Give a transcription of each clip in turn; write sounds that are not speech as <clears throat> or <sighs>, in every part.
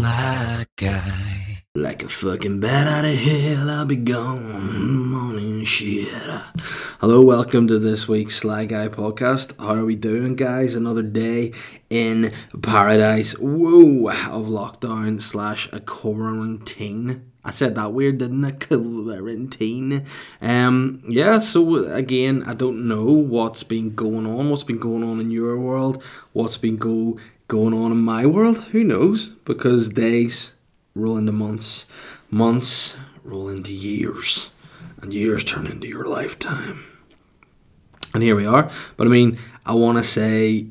Sly Guy. Like a fucking bat out of hell, I'll be gone. Morning shit. Hello, welcome to this week's Sly Guy podcast. How are we doing, guys? Another day in paradise. Whoa, of lockdown slash a quarantine. I said that weird, didn't I? Quarantine. Um, yeah. So again, I don't know what's been going on. What's been going on in your world? What's been go going on in my world? Who knows? Because days roll into months, months roll into years, and years turn into your lifetime. And here we are. But I mean, I want to say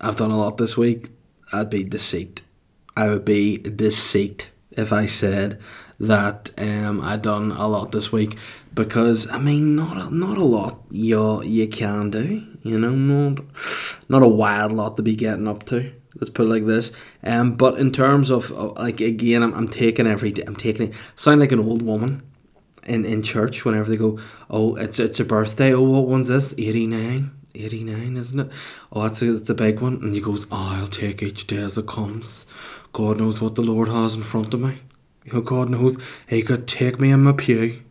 I've done a lot this week. I'd be deceit. I would be deceit if I said that um, I done a lot this week because I mean not a, not a lot you you can do you know not not a wild lot to be getting up to let's put it like this. Um but in terms of like again I'm, I'm taking every day I'm taking it sound like an old woman in in church whenever they go oh it's it's a birthday. Oh what one's this? 89 89 isn't it? Oh it's a, it's a big one. And he goes oh I'll take each day as it comes. God knows what the Lord has in front of me. Oh, God knows he could take me in my pew,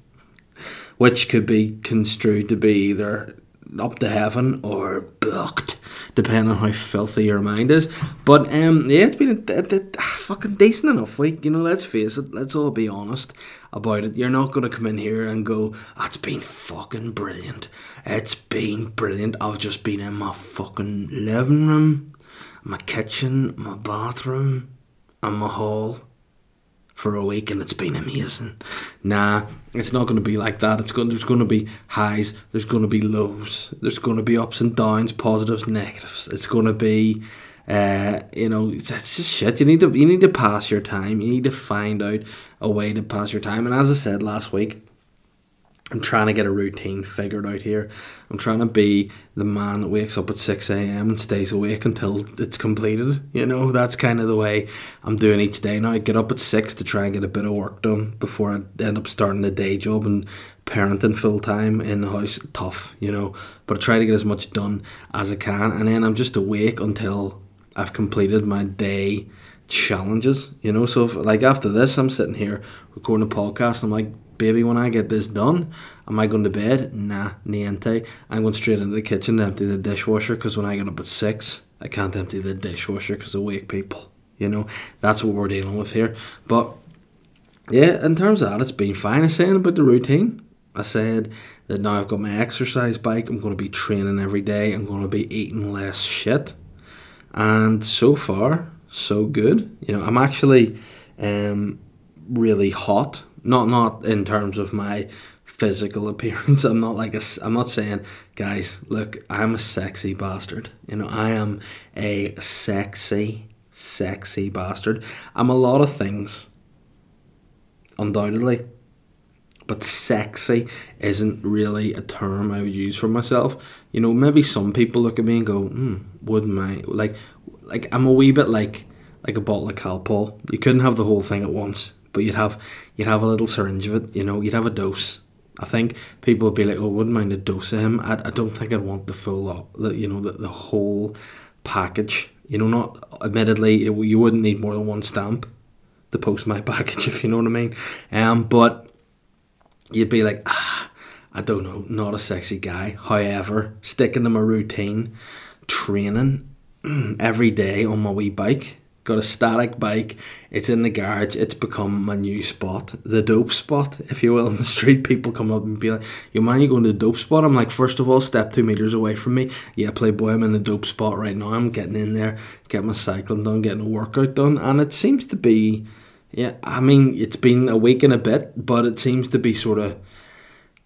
which could be construed to be either up to heaven or booked, depending on how filthy your mind is. But um, yeah, it's been a, a, a, fucking decent enough week. You know, let's face it. Let's all be honest about it. You're not gonna come in here and go, "It's been fucking brilliant." It's been brilliant. I've just been in my fucking living room, my kitchen, my bathroom, and my hall for a week and it's been amazing. Nah, it's not going to be like that. It's going there's going to be highs, there's going to be lows, there's going to be ups and downs, positives, negatives. It's going to be uh, you know, it's just shit. You need to you need to pass your time. You need to find out a way to pass your time. And as I said last week, I'm trying to get a routine figured out here. I'm trying to be the man that wakes up at 6 a.m. and stays awake until it's completed. You know, that's kind of the way I'm doing each day now. I get up at 6 to try and get a bit of work done before I end up starting a day job and parenting full time in the house. Tough, you know, but I try to get as much done as I can. And then I'm just awake until I've completed my day challenges, you know. So, if, like, after this, I'm sitting here recording a podcast. I'm like, baby, when I get this done, am I going to bed? Nah, niente. I'm going straight into the kitchen to empty the dishwasher because when I get up at six, I can't empty the dishwasher because of wake people. You know, that's what we're dealing with here. But yeah, in terms of that, it's been fine. I saying about the routine. I said that now I've got my exercise bike. I'm going to be training every day. I'm going to be eating less shit. And so far, so good. You know, I'm actually um, really hot not not in terms of my physical appearance. <laughs> I'm not like a. I'm not saying, guys, look, I'm a sexy bastard. You know, I am a sexy, sexy bastard. I'm a lot of things, undoubtedly. But sexy isn't really a term I would use for myself. You know, maybe some people look at me and go, hmm, wouldn't my like, like I'm a wee bit like like a bottle of Calpol. You couldn't have the whole thing at once but you'd have you'd have a little syringe of it. You know, you'd have a dose. I think people would be like, "Oh, wouldn't mind a dose of him." I, I don't think I'd want the full lot. The, you know, the, the whole package. You know, not admittedly, it, you wouldn't need more than one stamp to post my <laughs> package, if you know what I mean. Um, but you'd be like, ah, I don't know, not a sexy guy. However, sticking to my routine, training <clears throat> every day on my wee bike got a static bike. It's in the garage. It's become my new spot, the dope spot, if you will. In the street, people come up and be like, "Yo, man, you going to the dope spot?" I'm like, first of all, step two meters away from me. Yeah, playboy, I'm in the dope spot right now. I'm getting in there, getting my cycling done, getting a workout done, and it seems to be, yeah. I mean, it's been a week and a bit, but it seems to be sort of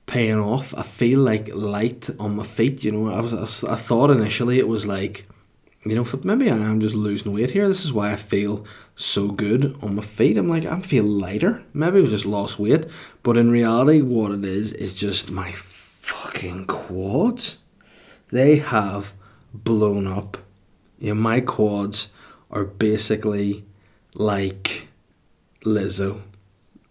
paying off. I feel like light on my feet. You know, I was I, I thought initially it was like you know, maybe I am just losing weight here. This is why I feel so good on my feet. I'm like, I feel lighter. Maybe I just lost weight. But in reality, what it is, is just my fucking quads. They have blown up. You know, my quads are basically like Lizzo.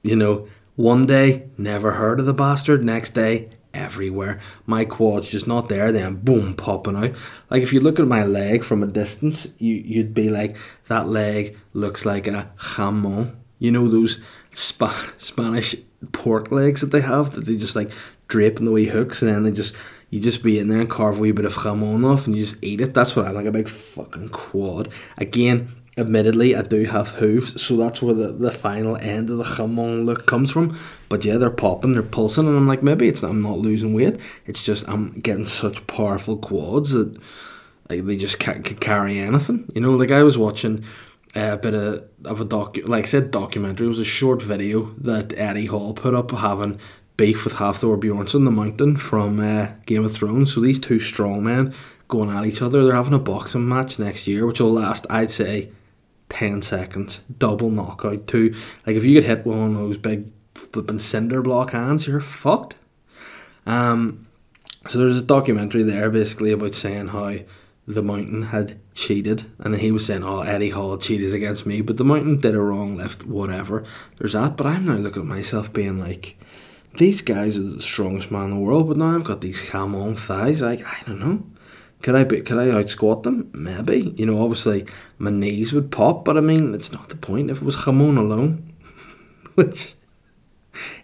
You know, one day, never heard of the bastard. Next day, everywhere. My quads just not there, then boom, popping out. Like if you look at my leg from a distance, you you'd be like, that leg looks like a jamon. You know those Sp- Spanish pork legs that they have that they just like drape in the wee hooks and then they just you just be in there and carve a wee bit of jamon off and you just eat it. That's what I like a big fucking quad. Again, admittedly, I do have hooves, so that's where the, the final end of the jamon look comes from. But yeah, they're popping, they're pulsing, and I'm like, maybe it's I'm not losing weight. It's just I'm getting such powerful quads that like they just can't, can carry anything. You know, like I was watching a bit of, of a doc, like I said, documentary. It was a short video that Eddie Hall put up having beef with Hafthor Bjornsson, the mountain from uh, Game of Thrones. So these two strong men going at each other. They're having a boxing match next year, which will last, I'd say, 10 seconds. Double knockout. Two, like if you get hit with one of those big flipping cinder block hands, you're fucked. Um, so there's a documentary there basically about saying how the mountain had cheated, and he was saying, "Oh, Eddie Hall cheated against me," but the mountain did a wrong lift, whatever. There's that, but I'm now looking at myself being like, these guys are the strongest man in the world, but now I've got these jamon thighs. Like I don't know, could I be? Could I out squat them? Maybe. You know, obviously my knees would pop, but I mean, it's not the point. If it was jamon alone, <laughs> which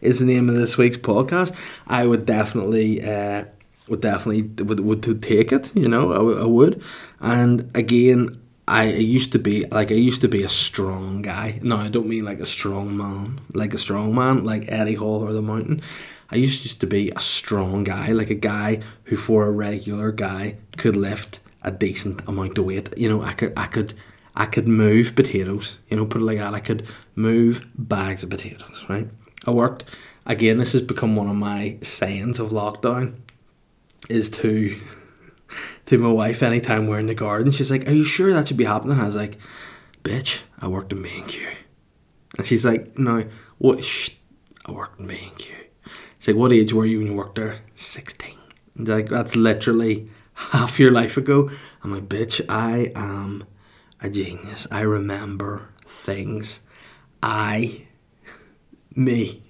is the name of this week's podcast, I would definitely. Uh, would definitely would, would take it. You know, I, I would. And again, I used to be like I used to be a strong guy. No, I don't mean like a strong man, like a strong man, like Eddie Hall or the Mountain. I used just to be a strong guy, like a guy who, for a regular guy, could lift a decent amount of weight. You know, I could, I could, I could move potatoes. You know, put it like that. I could move bags of potatoes. Right. I worked. Again, this has become one of my sayings of lockdown is to <laughs> to my wife anytime we're in the garden. She's like, "Are you sure that should be happening?" I was like, "Bitch, I worked in B and Q," and she's like, "No, what? Shh, I worked in B and Q." She's like, "What age were you when you worked there?" Sixteen. And like, that's literally <laughs> half your life ago. I'm like, "Bitch, I am a genius. I remember things. I, me."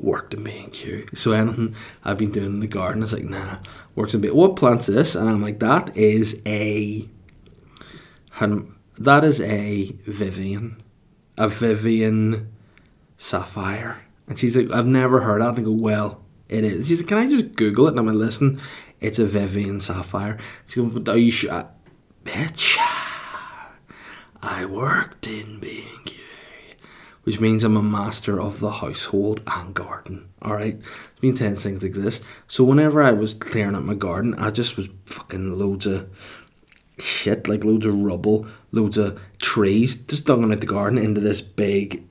worked in B&Q. So anything I've been doing in the garden is like, nah, works in B. What plant's this? And I'm like, that is a, that is a Vivian, a Vivian sapphire. And she's like, I've never heard that. And I go, well, it is. She's like, can I just Google it? And I'm like, listen, it's a Vivian sapphire. Going, but are you sure? Bitch, I worked in B&Q which means I'm a master of the household and garden. Alright? It's been 10 things like this. So whenever I was clearing up my garden, I just was fucking loads of shit, like loads of rubble, loads of trees, just dunging out the garden into this big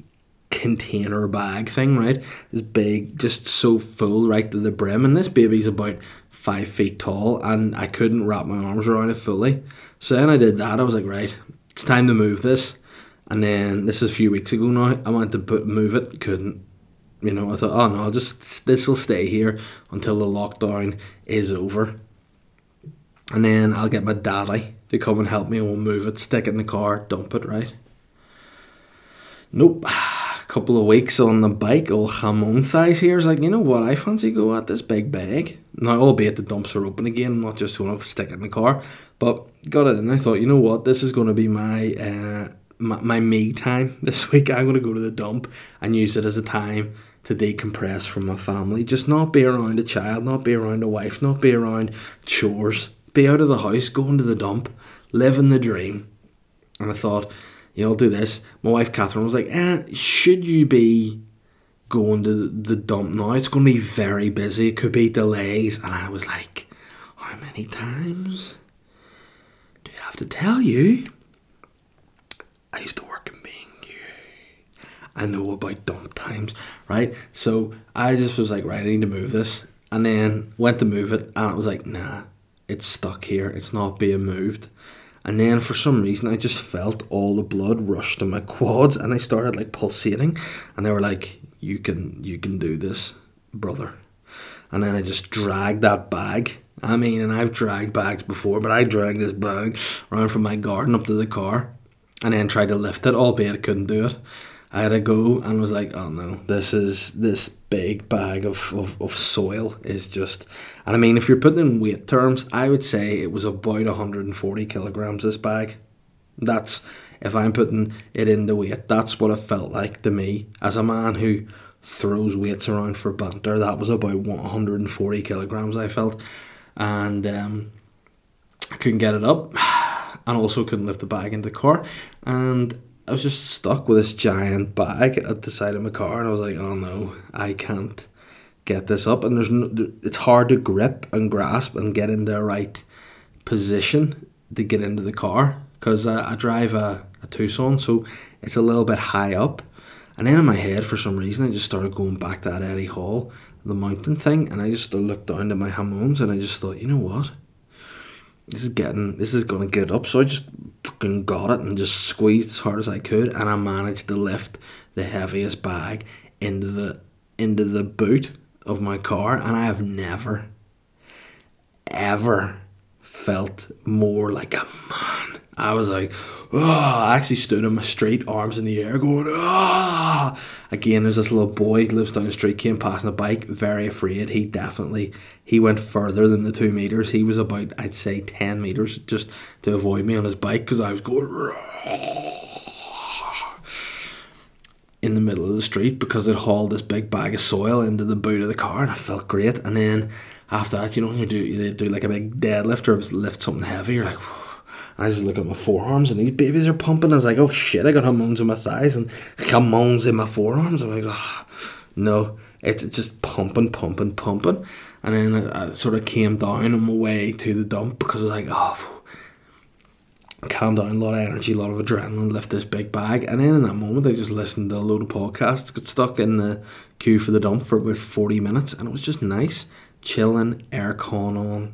container bag thing, right? This big, just so full right to the brim. And this baby's about five feet tall, and I couldn't wrap my arms around it fully. So then I did that. I was like, right, it's time to move this. And then this is a few weeks ago now. I wanted to put, move it, couldn't. You know, I thought, oh no, just this will stay here until the lockdown is over. And then I'll get my daddy to come and help me and we'll move it, stick it in the car, dump it, right? Nope. A <sighs> couple of weeks on the bike, old jamon thighs here is like, you know what, I fancy go at this big bag. Now, albeit the dumps are open again, I'm not just going to stick it in the car, but got it and I thought, you know what, this is going to be my uh, my, my me time <laughs> this week. I'm going to go to the dump and use it as a time to decompress from my family. Just not be around a child, not be around a wife, not be around chores. Be out of the house, go into the dump, living the dream. And I thought, you know, I'll do this. My wife Catherine was like, eh, should you be going to the dump now? It's going to be very busy. It could be delays. And I was like, how many times do you have to tell you? I used to work in B&Q. I know about dump times, right? So I just was like, right, I need to move this. And then went to move it, and it was like, nah, it's stuck here. It's not being moved. And then for some reason, I just felt all the blood rush to my quads, and I started like pulsating. And they were like, "You can, you can do this, brother." And then I just dragged that bag. I mean, and I've dragged bags before, but I dragged this bag around from my garden up to the car and then tried to lift it, albeit I couldn't do it. I had to go and was like, oh no, this is this big bag of, of, of soil is just and I mean if you're putting in weight terms, I would say it was about 140 kilograms this bag. That's if I'm putting it into weight, that's what it felt like to me as a man who throws weights around for banter. That was about 140 kilograms I felt, and um, I couldn't get it up, <sighs> and also couldn't lift the bag into the car, and I was just stuck with this giant bag at the side of my car, and I was like, oh no, I can't get this up, and there's no, it's hard to grip and grasp and get in the right position to get into the car because uh, I drive a, a Tucson, so it's a little bit high up. And then in my head, for some reason, I just started going back to that Eddie Hall, the mountain thing, and I just looked down at my hormones and I just thought, you know what? This is getting, this is gonna get up. So I just fucking got it and just squeezed as hard as I could, and I managed to lift the heaviest bag into the into the boot of my car, and I have never, ever felt more like a man. I was like, oh, I actually stood on my street, arms in the air, going, ah. Again, there's this little boy lives down the street, came passing a bike, very afraid. He definitely, he went further than the two meters. He was about, I'd say, 10 meters just to avoid me on his bike because I was going, in the middle of the street because it hauled this big bag of soil into the boot of the car and I felt great. And then after that, you know, you do you do like a big deadlift or lift something heavy, you're like, <sighs> I just look at my forearms and these babies are pumping. I was like, oh shit, I got hormones in my thighs and <laughs> hormones in my forearms. I'm like, oh, no, it's just pumping, pumping, pumping. And then I, I sort of came down on my way to the dump because I was like, oh, <sighs> calm down, a lot of energy, a lot of adrenaline, lift this big bag. And then in that moment, I just listened to a load of podcasts, got stuck in the queue for the dump for about 40 minutes, and it was just nice, chilling, aircon on,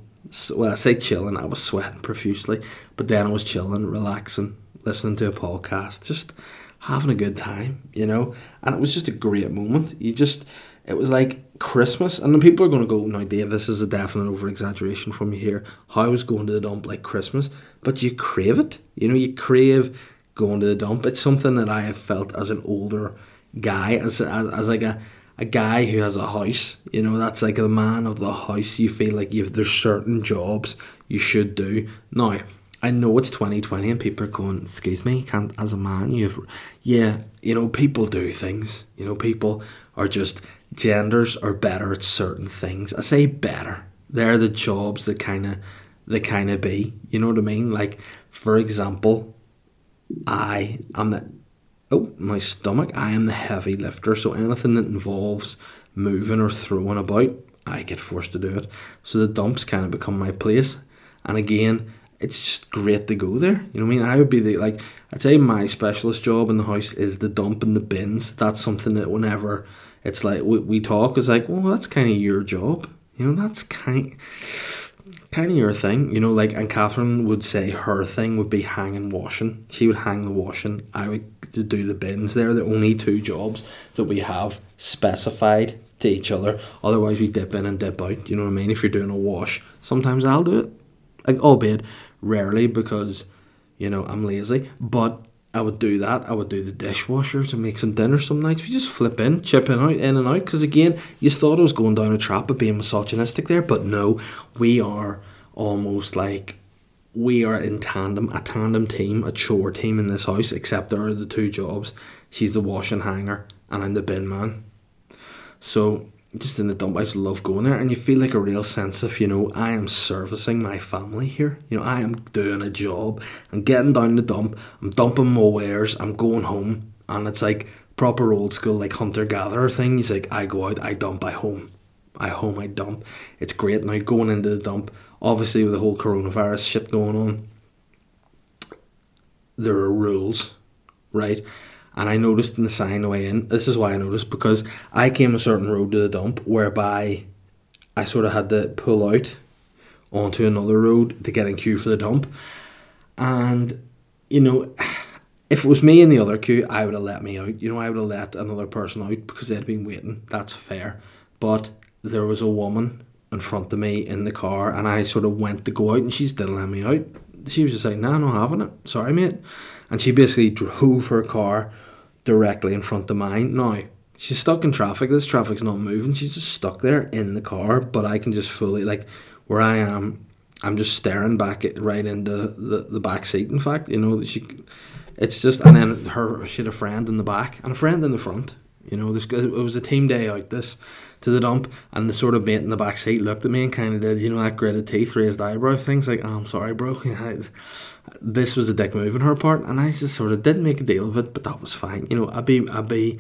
well, I say chilling, I was sweating profusely, but then I was chilling, relaxing, listening to a podcast, just having a good time, you know. And it was just a great moment. You just, it was like Christmas, and then people are going to go, "No, Dave, this is a definite over exaggeration from you here. How I was going to the dump like Christmas, but you crave it, you know. You crave going to the dump. It's something that I have felt as an older guy, as as, as like a a guy who has a house, you know, that's like the man of the house. You feel like you've there's certain jobs you should do. Now, I know it's 2020 and people are going, excuse me, can't as a man you've yeah, you know, people do things. You know, people are just genders are better at certain things. I say better. They're the jobs that kinda they kinda be. You know what I mean? Like, for example, I am the oh, my stomach, I am the heavy lifter. So anything that involves moving or throwing about, I get forced to do it. So the dumps kind of become my place. And again, it's just great to go there. You know what I mean? I would be the like I'd say my specialist job in the house is the dump and the bins. That's something that whenever it's like we, we talk, it's like, well, that's kind of your job. You know, that's kind kind of your thing, you know, like, and Catherine would say her thing would be hanging washing. She would hang the washing. I would do the bins. They're the only two jobs that we have specified to each other. Otherwise, we dip in and dip out. You know what I mean? If you're doing a wash, sometimes I'll do it, like, albeit rarely because, you know, I'm lazy. But I would do that. I would do the dishwasher to make some dinner some nights. We just flip in, chip in, out, in and out. Because again, you thought I was going down a trap of being misogynistic there, but no, we are almost like we are in tandem, a tandem team, a chore team in this house. Except there are the two jobs. She's the wash and hanger, and I'm the bin man. So just in the dump, I just love going there, and you feel like a real sense of, you know, I am servicing my family here. You know, I am doing a job. I'm getting down the dump. I'm dumping my wares. I'm going home, and it's like proper old school, like hunter gatherer thing. He's like, I go out, I dump, I home, I home, I dump. It's great now going into the dump. Obviously, with the whole coronavirus shit going on, there are rules, right? And I noticed in the sign the way in, this is why I noticed, because I came a certain road to the dump whereby I sort of had to pull out onto another road to get in queue for the dump. And, you know, <sighs> if it was me in the other queue, I would have let me out. You know, I would have let another person out because they'd been waiting. That's fair. But there was a woman in front of me in the car, and I sort of went to go out, and she still let me out. She was just like, "Nah, not having it. Sorry, mate." And she basically drove her car directly in front of mine. Now, she's stuck in traffic. This traffic's not moving. She's just stuck there in the car, but I can just fully, like, where I am, I'm just staring back at, right into the, the back seat. In fact, you know, she, it's just, and then her, she had a friend in the back and a friend in the front. You know, this it was a team day out this to the dump, and the sort of mate in the back seat looked at me and kind of did, you know, that gritted teeth, raised eyebrow things like, oh, I'm sorry, bro. <laughs> this was a dick move on her part, and I just sort of didn't make a deal of it, but that was fine. You know, I'd be, I'd be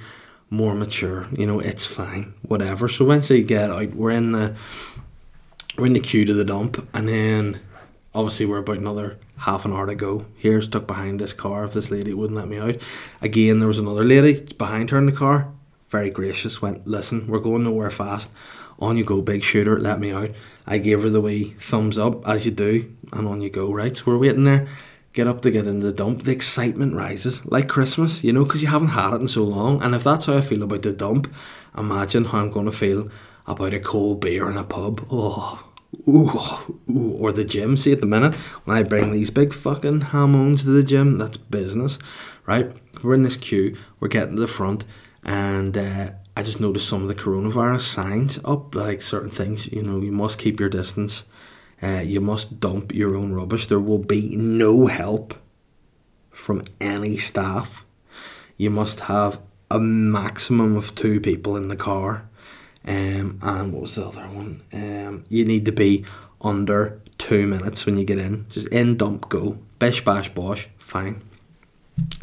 more mature. You know, it's fine, whatever. So once they get out, we're in the, we're in the queue to the dump, and then obviously we're about another half an hour to go. Here, stuck behind this car. If this lady wouldn't let me out, again there was another lady behind her in the car. Very gracious. Went, listen, we're going nowhere fast. On you go, big shooter. Let me out. I gave her the wee thumbs up as you do, and on you go. Right, so we're waiting there. Get up to get into the dump. The excitement rises like Christmas, you know, because you haven't had it in so long. And if that's how I feel about the dump, imagine how I'm going to feel about a cold beer in a pub. Oh, ooh, ooh, or the gym. See, at the minute, when I bring these big fucking hormones to the gym, that's business, right? We're in this queue, we're getting to the front, and uh, I just noticed some of the coronavirus signs up, like certain things. You know, you must keep your distance. Uh, you must dump your own rubbish. There will be no help from any staff. You must have a maximum of two people in the car. Um, and what was the other one? Um, you need to be under two minutes when you get in. Just in, dump, go. Bish, bash, bosh. Fine.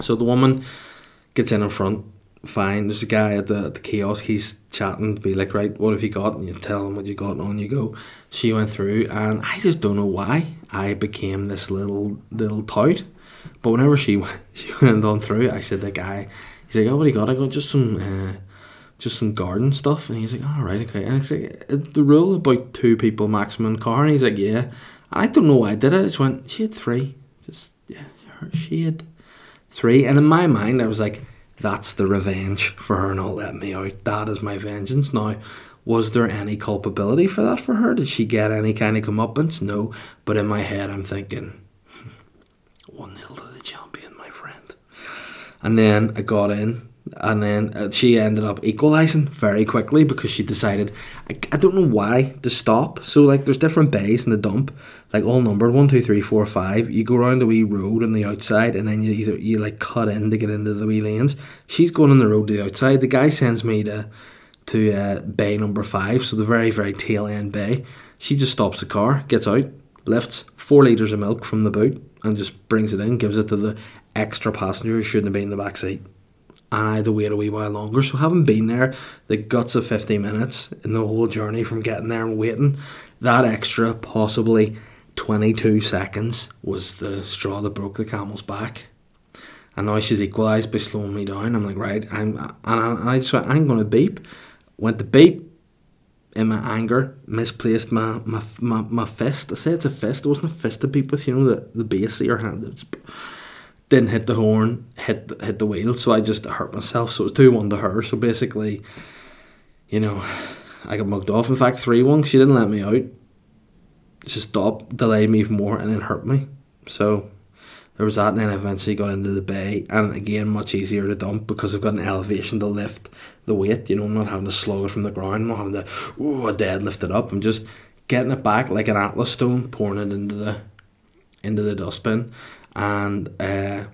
So the woman gets in in front. Fine. There's a guy at the, at the kiosk. He's chatting. Be like, right, what have you got? And you tell him what you got, and on you go. She went through, and I just don't know why I became this little little tout. But whenever she <laughs> went, she went on through, I said, the guy, he's like, oh, what do you got? I go, just some. Uh, just some garden stuff. And he's like, all oh, right, okay. And it's like, uh, the rule about two people maximum car. And he's like, yeah. And I don't know why I did it. I just went, she had three. Just, yeah, she had three. And in my mind, I was like, that's the revenge for her not letting me out. That is my vengeance. Now, was there any culpability for that for her? Did she get any kind of comeuppance? No. But in my head, I'm thinking, 1 0 to the champion, my friend. And then I got in and then uh, she ended up equalising very quickly because she decided I, I don't know why to stop so like there's different bays in the dump like all numbered one two three four five. You go around the wee road on the outside and then you either you like cut in to get into the wee lanes. She's going on the road to the outside. The guy sends me to to uh, bay number five so the very very tail end bay. She just stops the car gets out lifts four litres of milk from the boot and just brings it in gives it to the extra passenger who shouldn't have been in the back seat. And I had to wait a wee while longer. So having been there, the guts of 50 minutes in the whole journey from getting there and waiting, that extra possibly 22 seconds was the straw that broke the camel's back. And now she's equalised by slowing me down. I'm like, right, I'm and I, I just went, I'm gonna beep. Went to beep. In my anger, misplaced my my my, my fist. I say it's a fist. It wasn't a fist to beep with. You know the the base of your hand didn't hit the horn, hit the, hit the wheel, so I just hurt myself. So it was two one to her. So basically, you know, I got mugged off. In fact, three one. She didn't let me out. She stopped, delayed me even more, and then hurt me. So there was that, and then I eventually got into the bay, and again, much easier to dump because I've got an elevation to lift the weight. You know, I'm not having to slug it from the ground. I'm not having to ooh, deadlift it up. I'm just getting it back like an atlas stone, pouring it into the into the dustbin and uh,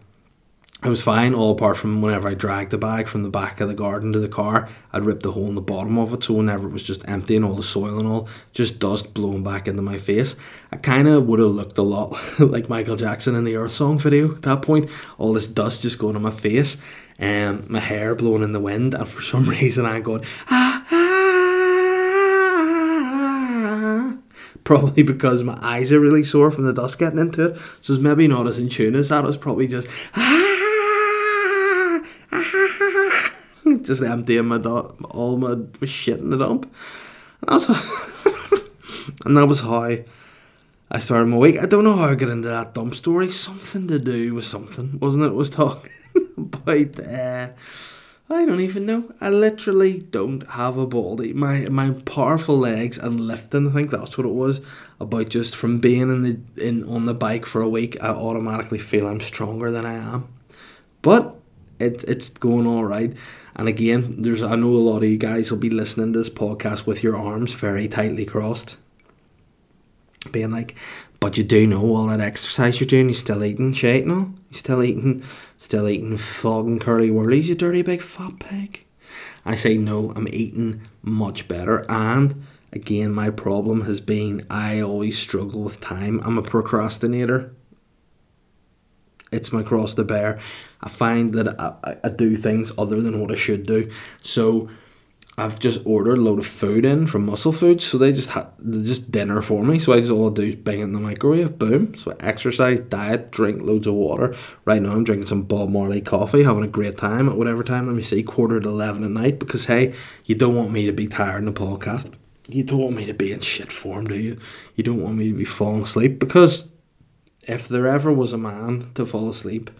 it was fine all apart from whenever I dragged the bag from the back of the garden to the car, I'd ripped the hole in the bottom of it, so whenever it was just empty and all the soil and all, just dust blowing back into my face. I kind of would have looked a lot <laughs> like Michael Jackson in the Earth Song video at that point. All this dust just going on my face, and um, my hair blowing in the wind, and for <laughs> some reason I'm going <laughs> ah ah probably because my eyes are really sore from the dust getting into it. So it's maybe not as in tune as that. It's probably just just emptying my do- all my, my shit in the dump. And that was <laughs> and that was how I started my week. I don't know how I got into that dump story. Something to do with something, wasn't it? It was talking <laughs> about uh, I don't even know. I literally don't have a body. My my powerful legs and lifting, I think that's what it was. About just from being in the in on the bike for a week, I automatically feel I'm stronger than I am. But it, it's going all right. And again, there's I know a lot of you guys will be listening to this podcast with your arms very tightly crossed, being like, "But you do know all that exercise you're doing. You're still eating shit, no? You're still eating, still eating fucking curly whirlies. You dirty big fat pig." I say no. I'm eating much better, and again, my problem has been I always struggle with time. I'm a procrastinator it's my cross to bear. I find that I, I do things other than what I should do. So I've just ordered a load of food in from Muscle Foods, so they just had just dinner for me. So I just all I do is bang it in the microwave, boom. So I exercise, diet, drink loads of water. Right now I'm drinking some Bob Marley coffee, having a great time at whatever time. Let me see, quarter to eleven at night. Because hey, you don't want me to be tired in the podcast. You don't want me to be in shit form, do you? You don't want me to be falling asleep because if there ever was a man to fall asleep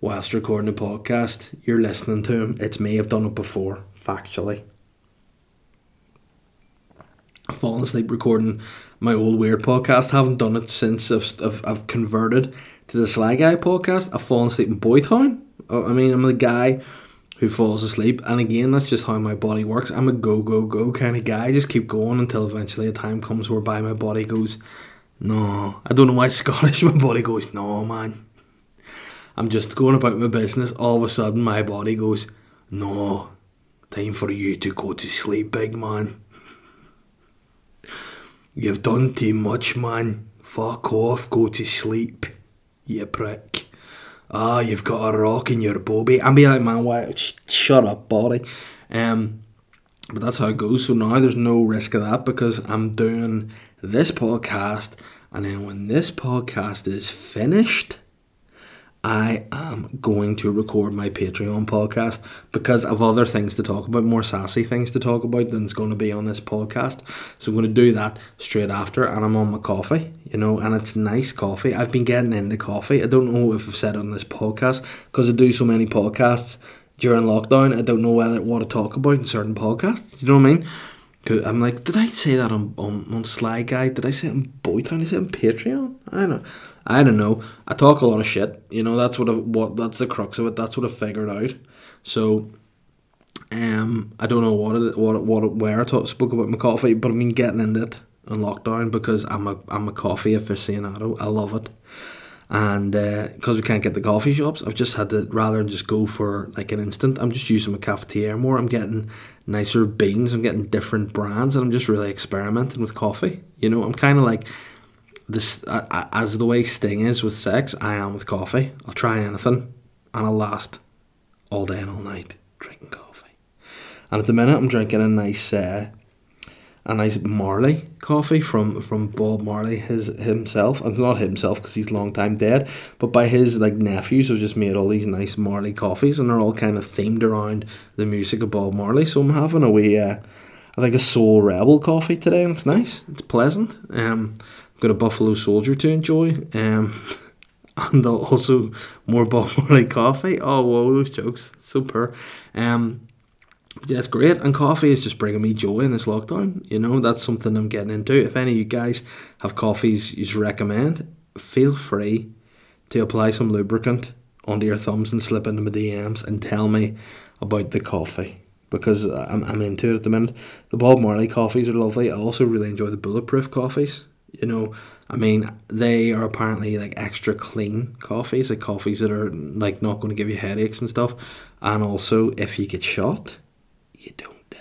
whilst recording a podcast, you're listening to him. It's me. I've done it before, factually. I've fallen asleep recording my old weird podcast. Haven't done it since I've, I've, I've converted to the Sly Guy podcast. I've fallen asleep in Boytown. I mean, I'm the guy who falls asleep. And again, that's just how my body works. I'm a go, go, go kind of guy. I just keep going until eventually a time comes whereby my body goes, no, I don't know why <laughs> Scottish. My body goes, no, man. I'm just going about my business. All of a sudden, my body goes, no, time for you to go to sleep, big man. You've done too much, man. Fuck off, go to sleep, you prick. Ah, you've got a rock in your bobby. I'm being like, man, why? Sh- shut up, body. Um, but that's how it goes. So now there's no risk of that because I'm doing this podcast, and then when this podcast is finished, I am going to record my Patreon podcast because I've other things to talk about, more sassy things to talk about than's going to be on this podcast. So I'm going to do that straight after, and I'm on my coffee, you know, and it's nice coffee. I've been getting into coffee. I don't know if I've said on this podcast because I do so many podcasts during lockdown. I don't know whether what to talk about in certain podcasts. You know what I mean? I'm like, did I say that on, on, on Sly Guy? Did I say it on Boytown? Is it on Patreon? I don't. I don't know. I talk a lot of shit. You know, that's what I, what that's the crux of it. That's what I figured out. So, um, I don't know what it, what what where I talk, spoke about my coffee, but I mean getting into it on lockdown because I'm a I'm a coffee aficionado. I love it and because uh, we can't get the coffee shops, I've just had to rather than just go for like an instant. I'm just using my cafetiere more. I'm getting nicer beans. I'm getting different brands, and I'm just really experimenting with coffee. You know, I'm kind of like this uh, as the way Sting is with sex. I am with coffee. I'll try anything, and I'll last all day and all night drinking coffee. And at the minute, I'm drinking a nice uh, a nice Marley coffee from from Bob Marley his himself. and not himself because he's long time dead, but by his like nephews have just made all these nice Marley coffees, and they're all kind of themed around the music of Bob Marley. So I'm having a wee, uh, I think a Soul Rebel coffee today, and it's nice. It's pleasant. Um, I've got a Buffalo Soldier to enjoy. Um. <laughs> and also more Bob Marley coffee. Oh, whoa, those jokes, so poor. Um, it's great. And coffee is just bringing me joy in this lockdown. You know, that's something I'm getting into. If any of you guys have coffees you recommend, feel free to apply some lubricant onto your thumbs and slip into my DMs and tell me about the coffee because I'm, I'm into it at the minute. The Bob Marley coffees are lovely. I also really enjoy the bulletproof coffees. You know, I mean, they are apparently like extra clean coffees, like coffees that are like not going to give you headaches and stuff. And also, if you get shot, you don't die.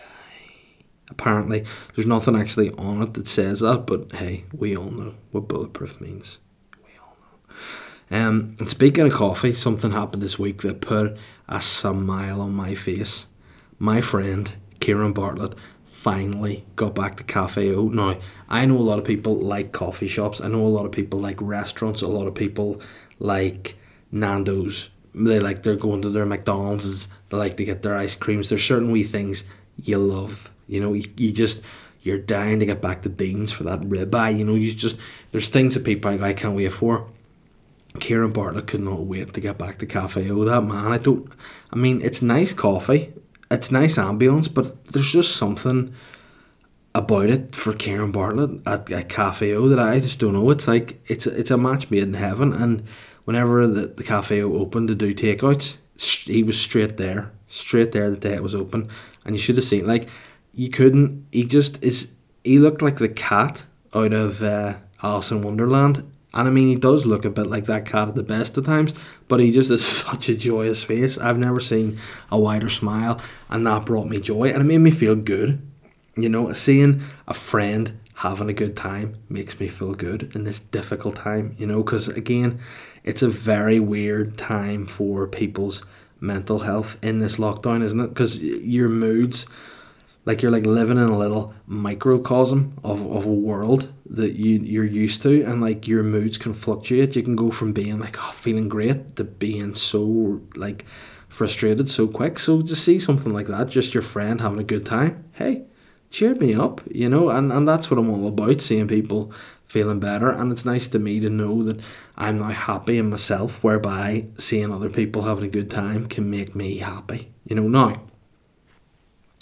Apparently, there's nothing actually on it that says that, but hey, we all know what bulletproof means. We all know. Um, and speaking of coffee, something happened this week that put a smile on my face. My friend, Kieran Bartlett, finally got back to Cafe O. Now, I know a lot of people like coffee shops. I know a lot of people like restaurants. A lot of people like Nando's. They like they're going to their McDonald's they like to get their ice creams. There's certain wee things you love. You know, you, you just you're dying to get back to Dean's for that ribeye. You know, you just there's things that people like, I can't wait for. Kieran Bartlett could not wait to get back to Cafe O. That man, I don't. I mean, it's nice coffee, it's nice ambience, but there's just something about it for Kieran Bartlett at, at Cafe O that I just don't know. It's like it's it's a match made in heaven. And whenever the, the Cafe opened to do takeouts, he was straight there, straight there the day it was open, and you should have seen like you couldn't. He just is. He looked like the cat out of uh, Alice in Wonderland. And I mean, he does look a bit like that cat at the best of times, but he just has <laughs> such a joyous face. I've never seen a wider smile, and that brought me joy, and it made me feel good. You know, seeing a friend having a good time makes me feel good in this difficult time, you know, because again, it's a very weird time for people's mental health in this lockdown, isn't it? Because your moods like you're like living in a little microcosm of, of a world that you you're used to and like your moods can fluctuate. You can go from being like oh feeling great to being so like frustrated so quick. So to see something like that just your friend having a good time hey cheered me up you know? And, and that's what i'm all about seeing people feeling better and it's nice to me to know that i'm now happy in myself whereby seeing other people having a good time can make me happy you know now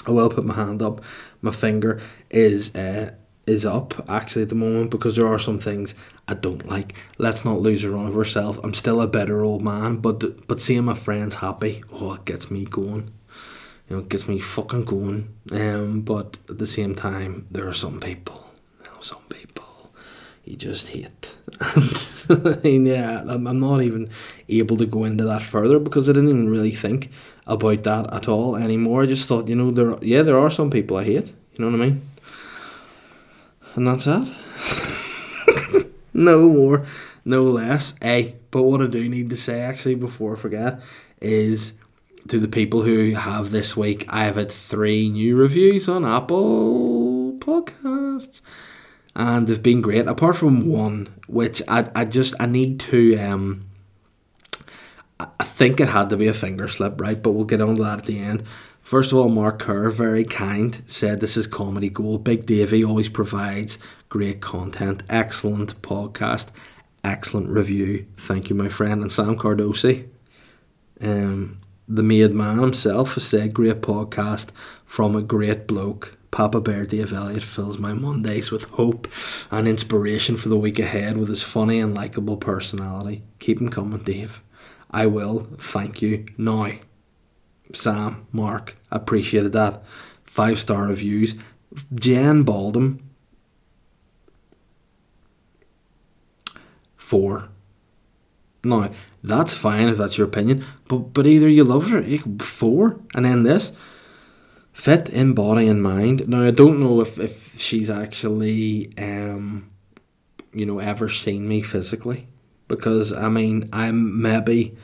I will put my hand up. My finger is uh, is up actually at the moment because there are some things I don't like. Let's not lose a run of ourselves. I'm still a better old man, but but seeing my friends happy, oh, it gets me going. You know, it gets me fucking going. Um, but at the same time, there are some people, you know, some people you just hate. <laughs> Mean, yeah, I'm, not even able to go into that further because I didn't even really think about that at all anymore. I just thought, you know, there yeah, there are some people I hate. You know what I mean? And that's that. <laughs> no more, no less. Hey, but what I do need to say actually before I forget is to the people who have this week, I have had three new reviews on Apple Podcasts. And they've been great, apart from one, which I, I just I need to um I think it had to be a finger slip, right? But we'll get on to that at the end. First of all, Mark Kerr, very kind, said this is comedy gold. Big Davy always provides great content, excellent podcast, excellent review. Thank you, my friend. And Sam Cardosi, um, the made man himself, has said great podcast from a great bloke. Papa Bear Dave Elliott fills my Mondays with hope and inspiration for the week ahead with his funny and likable personality. Keep him coming, Dave. I will. Thank you. Now, Sam, Mark, appreciated that. Five star reviews. Jen Baldum, four. Now, that's fine if that's your opinion, but but either you love her, four, and then this. Fit in body and mind. Now I don't know if, if she's actually um you know ever seen me physically because I mean I'm maybe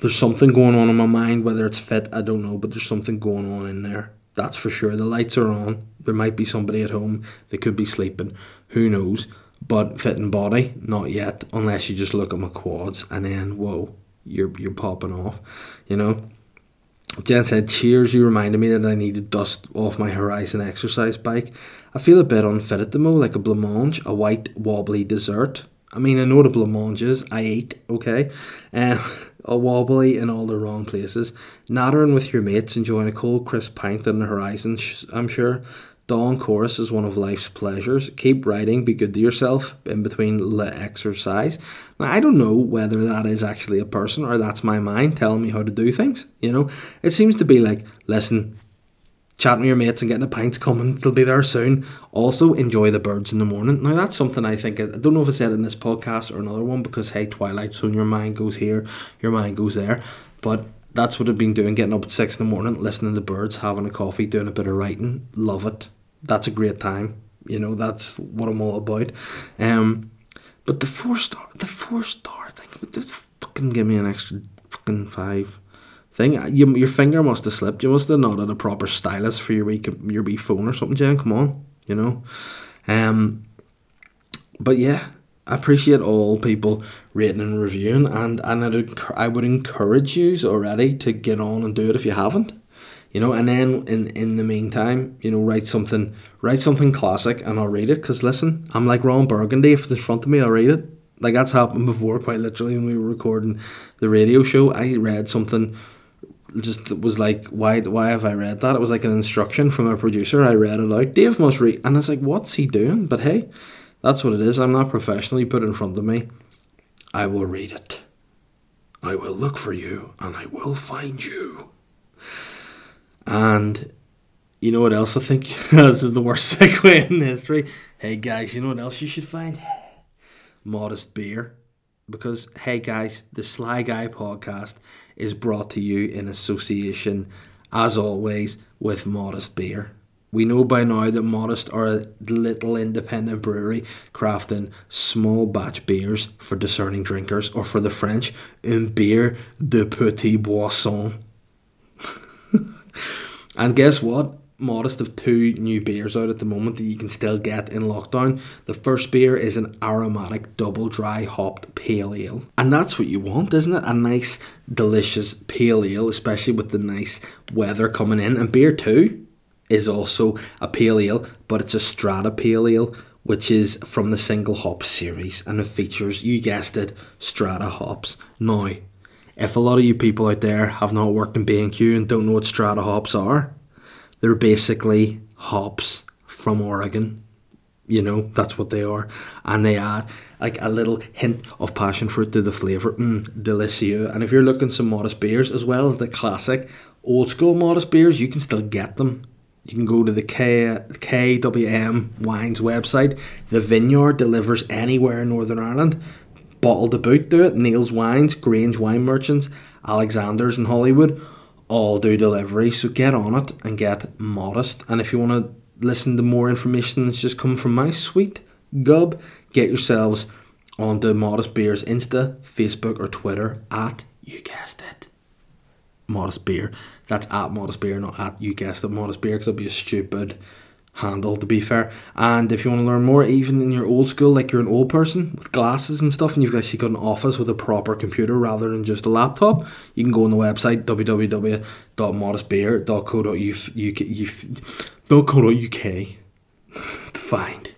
there's something going on in my mind whether it's fit I don't know but there's something going on in there. That's for sure. The lights are on. There might be somebody at home. They could be sleeping. Who knows? But fit in body not yet unless you just look at my quads and then whoa you're you're popping off you know Jen said, Cheers, you reminded me that I need to dust off my Horizon exercise bike. I feel a bit unfit at the moment, like a blancmange, a white wobbly dessert. I mean, I know the I ate, okay? Um, a wobbly in all the wrong places. Nattering with your mates, enjoying a cold, crisp pint on the horizon, I'm sure. Dawn chorus is one of life's pleasures. Keep writing, be good to yourself in between the exercise. Now, I don't know whether that is actually a person or that's my mind telling me how to do things. You know, it seems to be like, listen, chatting with your mates and getting the pints coming. They'll be there soon. Also, enjoy the birds in the morning. Now, that's something I think, I don't know if I said in this podcast or another one because, hey, Twilight Zone, your mind goes here, your mind goes there. But that's what I've been doing, getting up at six in the morning, listening to the birds, having a coffee, doing a bit of writing. Love it. That's a great time. You know, that's what I'm all about. Um, but the four star, the four star thing, just fucking give me an extra fucking five thing. You, your finger must have slipped. You must have not had a proper stylus for your wee, your wee phone or something, Jen. Come on, you know. Um, but yeah, I appreciate all people rating and reviewing, and and I'd, I would encourage you already to get on and do it if you haven't. You know, and then in in the meantime, you know, write something, write something classic, and I'll read it. Cause listen, I'm like Ron Burgundy. If it's in front of me, I'll read it. Like that's happened before, quite literally, when we were recording the radio show. I read something just was like, why why have I read that? It was like an instruction from a producer. I read it out. Dave must read, and I was like, what's he doing? But hey, that's what it is. I'm not professional. You put it in front of me, I will read it. I will look for you and I will find you. And you know what else I think? <laughs> this is the worst <laughs> segue in history. Hey guys, you know what else you should find? Modest beer. Because, hey guys, the Sly Guy podcast is brought to you in association, as always, with Modest Beer. We know by now that Modest are a little independent brewery crafting small batch beers for discerning drinkers, or for the French, un beer de petit boisson. And guess what? Modest of two new beers out at the moment that you can still get in lockdown. The first beer is an aromatic double dry hopped pale ale. And that's what you want, isn't it? A nice, delicious pale ale, especially with the nice weather coming in. And beer two is also a pale ale, but it's a strata pale ale, which is from the single hop series and it features, you guessed it, strata hops. Now, if a lot of you people out there have not worked in B&Q and don't know what strata hops are, they're basically hops from Oregon. You know, that's what they are. And they add like a little hint of passion fruit to the flavour. Mmm, delicious. And if you're looking some modest beers, as well as the classic old school modest beers, you can still get them. You can go to the K, KWM Wines website. The Vineyard delivers anywhere in Northern Ireland. Bottled to boot do it. Neil's Wines, Grange Wine Merchants, Alexander's in Holywood all do delivery. So get on it and get modest. And if you want to listen to more information that's just come from my sweet gub, get yourselves onto Modest Beer's Insta, Facebook, or Twitter at you guessed it. Modest Beer. That's at Modest Beer, not at you guessed it Modest Beer, because I'll be a stupid handle to be fair. And if you want to learn more, even in your old school, like you're an old person with glasses and stuff, and you've actually got an office with a proper computer rather than just a laptop, you can go on the website www.modestbeer.co.uk to <laughs> find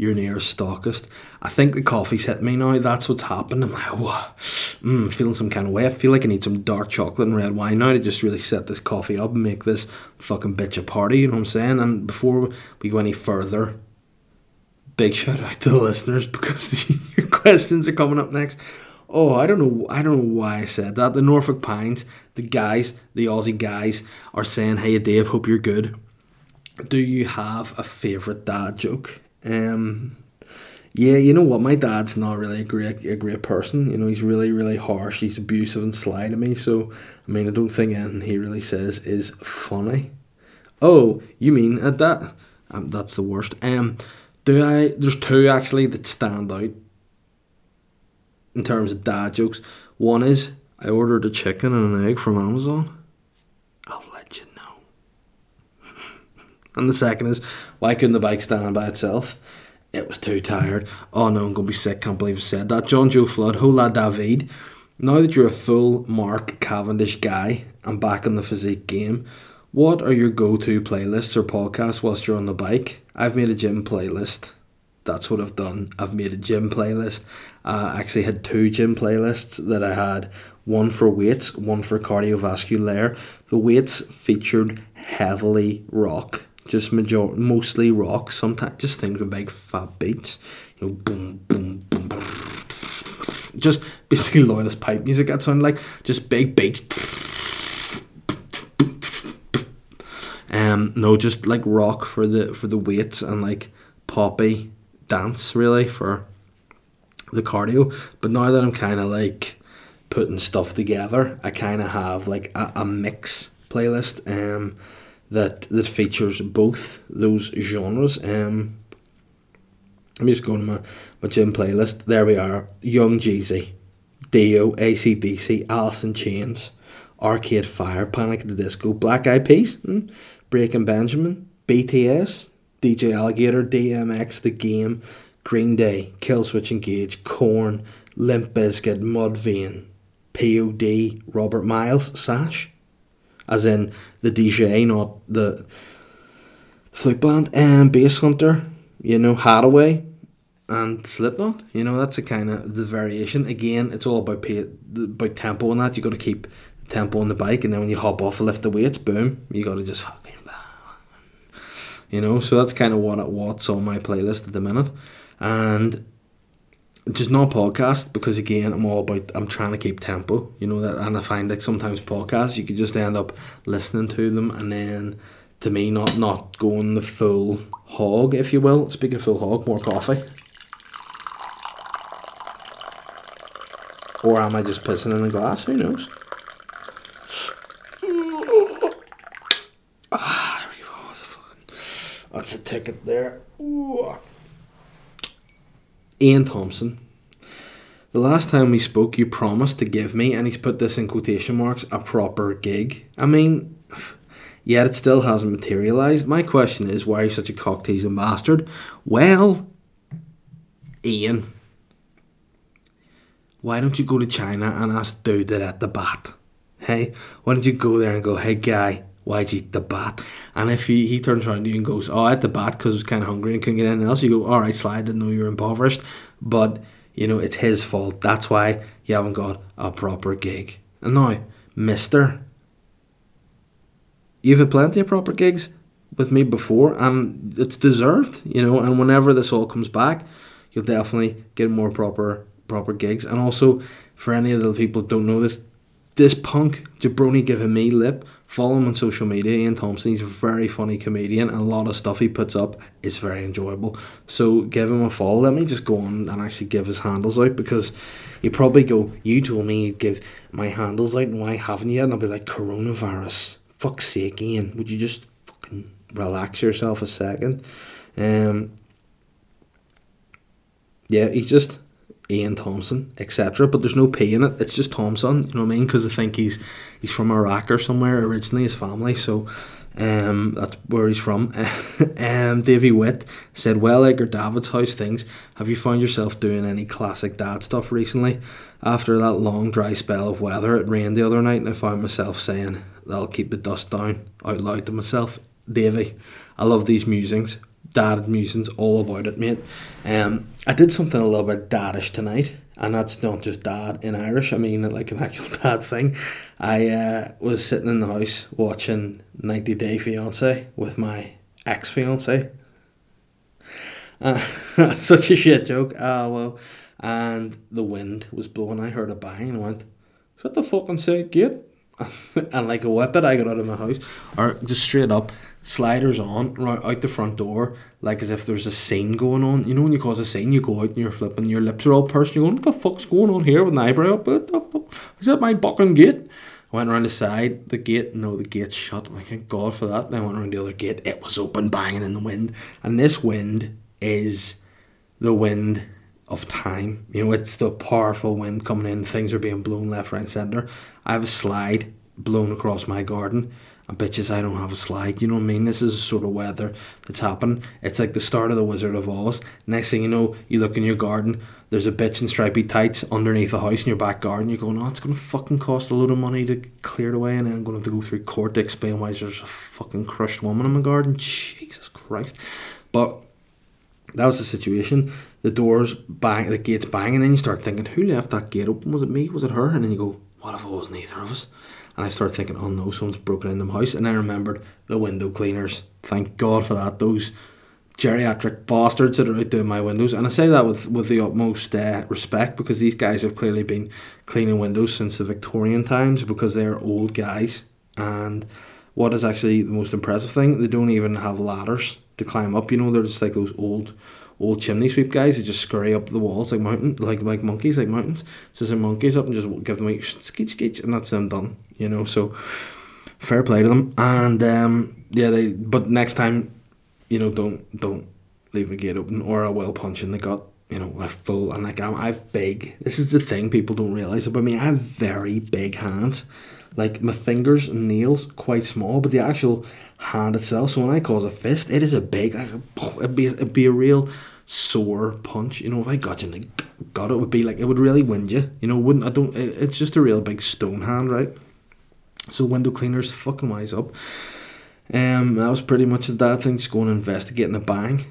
your nearest stockist. I think the coffee's hit me now. That's what's happened. I'm like, what? Mm, feeling some kind of way. I feel like I need some dark chocolate and red wine now to just really set this coffee up and make this fucking bitch a party. You know what I'm saying? And before we go any further, big shout out to the listeners <laughs> because <laughs> your questions are coming up next. Oh, I don't know. I don't know why I said that. The Norfolk Pines, the guys, the Aussie guys, are saying, "Hey, Dave, hope you're good. Do you have a favorite dad joke?" Um, yeah, you know what? My dad's not really a great a great person. You know, he's really really harsh. He's abusive and sly to me. So I mean, I don't think anything he really says is funny. Oh, you mean at that? Um, that's the worst. Um, do I? There's two actually that stand out in terms of dad jokes. One is I ordered a chicken and an egg from Amazon. I'll let you know. And the second is why couldn't the bike stand by itself? It was too tired. Oh no, I'm gonna be sick. Can't believe I said that. John Joe Flood, hola David. Now that you're a full Mark Cavendish guy and back in the physique game, what are your go-to playlists or podcasts whilst you're on the bike? I've made a gym playlist. That's what I've done. I've made a gym playlist. I actually had two gym playlists that I had. One for weights, one for cardiovascular. The weights featured heavily rock just major mostly rock. Sometimes just things with big fat beats. You know, boom, boom, boom. boom. <laughs> Just basically loyalist pipe music. That sound like just big beats. Um, no, just like rock for the for the weights and like poppy dance really for the cardio. But now that I'm kind of like putting stuff together, I kind of have like a, a mix playlist. Um that that features both those genres. Um, let me just go to my, my gym playlist. There we are. Young Jeezy, Dio, ACDC, Alice in Chains, Arcade Fire, Panic at the Disco, Black Eyed Peas, hmm? Breaking Benjamin, BTS, DJ Alligator, DMX, The Game, Green Day, Killswitch Engage, Korn, Limp Bizkit, Mudvayne, POD, Robert Miles, Sash as in the DJ, not the flute band, and Basshunter, you know, Haddaway, and Slipknot. You know, that's the kind of the variation. Again, it's all about pay, about tempo and that. You got to keep tempo on the bike, and then when you hop off and lift the weights, boom, you got to just fucking. You know, so that's kind of what what's on my playlist at the minute, and just not podcast because again I'm all about I'm trying to keep tempo you know that and I find like sometimes podcasts you could just end up listening to them and then to me not not going the full hog if you will. Speaking full hog more coffee. Or am I just pissing in a glass? Who knows? Ah that's a ticket there. Ooh. Ian Thomson. The last time we spoke, you promised to give me, and he's put this in quotation marks, a proper gig. I mean, <sighs> yet it still hasn't materialised. My question is, why are you such a cockteasing bastard? Well, Ian, why don't you go to China and ask dude at the bat? Hey, why don't you go there and go, hey guy, why'd you eat the bat? And if he, he turns around to you and goes, oh, I had the bat because I was kind of hungry and couldn't get anything else, you go, all right, slide, didn't know you were impoverished. But, you know, it's his fault. That's why you haven't got a proper gig. And now, mister, you've had plenty of proper gigs with me before, and it's deserved, you know, and whenever this all comes back, you'll definitely get more proper proper gigs. And also, for any of the people don't know this, this punk jabroni giving me lip. Follow him on social media. Ian Thomson. He's a very funny comedian, and a lot of stuff he puts up is very enjoyable. So give him a follow. Let me just go on and actually give his handles out because you probably go, "You told me you'd give my handles out, and why haven't you?" And I'll be like, "Coronavirus. Fuck's sake, Ian. Would you just fucking relax yourself a second? Um. Yeah, he's just Ian Thomson, etc. But there's no P in it. It's just Thomson. You know what I mean? Because I think he's he's from Iraq or somewhere originally. His family, so um, that's where he's from. <laughs> um, Davy Witt said, "Well, Edgar David's house things. Have you found yourself doing any classic dad stuff recently? After that long dry spell of weather, it rained the other night, and I found myself say." That'll keep the dust down out loud to myself. Davy, I love these musings dad musings all about it, mate. Um, I did something a little bit daddish tonight, and that's not just dad in Irish. I mean like an actual <laughs> dad thing. I uh, was sitting in the house watching 90 Day Fiance with my ex fiance. Uh, <laughs> such a shit joke. Ah, uh, well, and the wind was blowing. I heard a bang and went, "Is that the fucking side gate?" <laughs> and like a whippet, I got out of my house, or just straight up sliders on right out the front door, like as if there's a scene going on. You know when you cause a scene, you go out and you're flipping, your lips are all pursed. You're going, what the fuck's going on here with an eyebrow up? What the fuck? Is that my bucking gate? I went around the side, the gate, no, the gate's shut. I thank God for that. Then I went around the other gate, it was open, banging in the wind. And this wind is the wind of time. You know, it's the powerful wind coming in, things are being blown left, right, and centre. I have a slide blown across my garden and bitches, I don't have a slide. You know what I mean? This is the sort of weather that's happening. It's like the start of the Wizard of Oz. Next thing you know, you look in your garden, there's a bitch in stripy tights underneath the house in your back garden. You're going, oh, it's going to fucking cost a load of money to clear it away, and then I'm going to have to go through court to explain why there's a fucking crushed woman in my garden. Jesus Christ. But that was the situation. The doors bang, the gates bang, and then you start thinking, who left that gate open? Was it me? Was it her? And then you go, what if it wasn't either of us? And I started thinking, oh no, someone's broken into my house. And I remembered the window cleaners. Thank God for that. Those geriatric bastards that are out doing my windows. And I say that with, with the utmost uh, respect because these guys have clearly been cleaning windows since the Victorian times because they're old guys. And what is actually the most impressive thing, they don't even have ladders to climb up. You know, they're just like those old old chimney sweep guys who just scurry up the walls like mountain like like monkeys like mountains. So some monkeys up and just give them like skeech skeech and that's them done. You know, so fair play to them. And um, yeah, they but next time, you know, don't don't leave my gate open or I will punch in the gut. You know, I full and like I'm, I've big. This is the thing people don't realize about me. I have very big hands. Like my fingers and nails quite small, but the actual hand itself. So when I cause a fist, it is a big. Like, it'd be it'd be a real sore punch. You know, if I got you and got it, would be like it would really wind you. You know, wouldn't I? Don't. It, it's just a real big stone hand, right? So window cleaners, fucking wise up. Um, that was pretty much that thing. Just going and investigating a bang.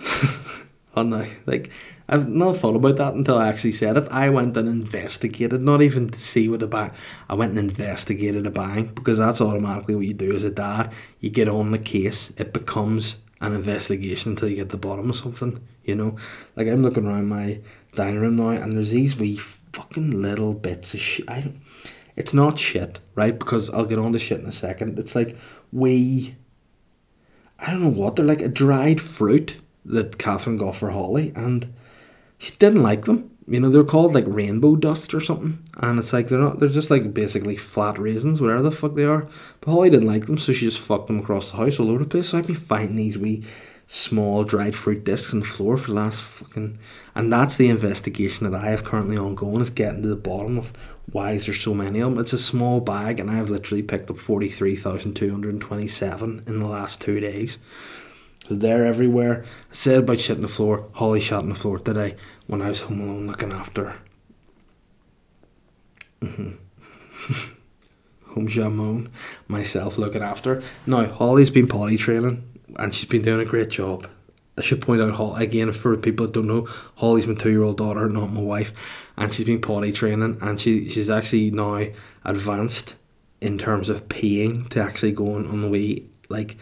<laughs> like, I've not thought about that until I actually said it. I went and investigated, not even to see what the bang. I went and investigated a bang because that's automatically what you do as a dad. You get on the case. It becomes an investigation until you get the bottom of something. You know, like I'm looking around my dining room now, and there's these wee fucking little bits of shit. I don't. It's not shit, right? Because I'll get on to shit in a second. It's like wee. I don't know what they're like a dried fruit that Catherine got for Holly, and she didn't like them. You know, they're called like rainbow dust or something, and it's like they're not. They're just like basically flat raisins, whatever the fuck they are. But Holly didn't like them, so she just fucked them across the house all over the place. So I've been finding these wee small dried fruit discs on the floor for the last fucking and that's the investigation that I have currently ongoing is getting to the bottom of why is there so many of them. It's a small bag and I've literally picked up forty three thousand two hundred and twenty seven in the last two days. They're everywhere. I said about shit on the floor, Holly shot on the floor today when I was home alone looking after mm-hmm. <laughs> home jamon myself looking after. Now Holly's been potty training and she's been doing a great job. I should point out, Holly, again, for people that don't know, Holly's my two year old daughter, not my wife, and she's been potty training, and she she's actually now advanced in terms of peeing to actually going on the way, like,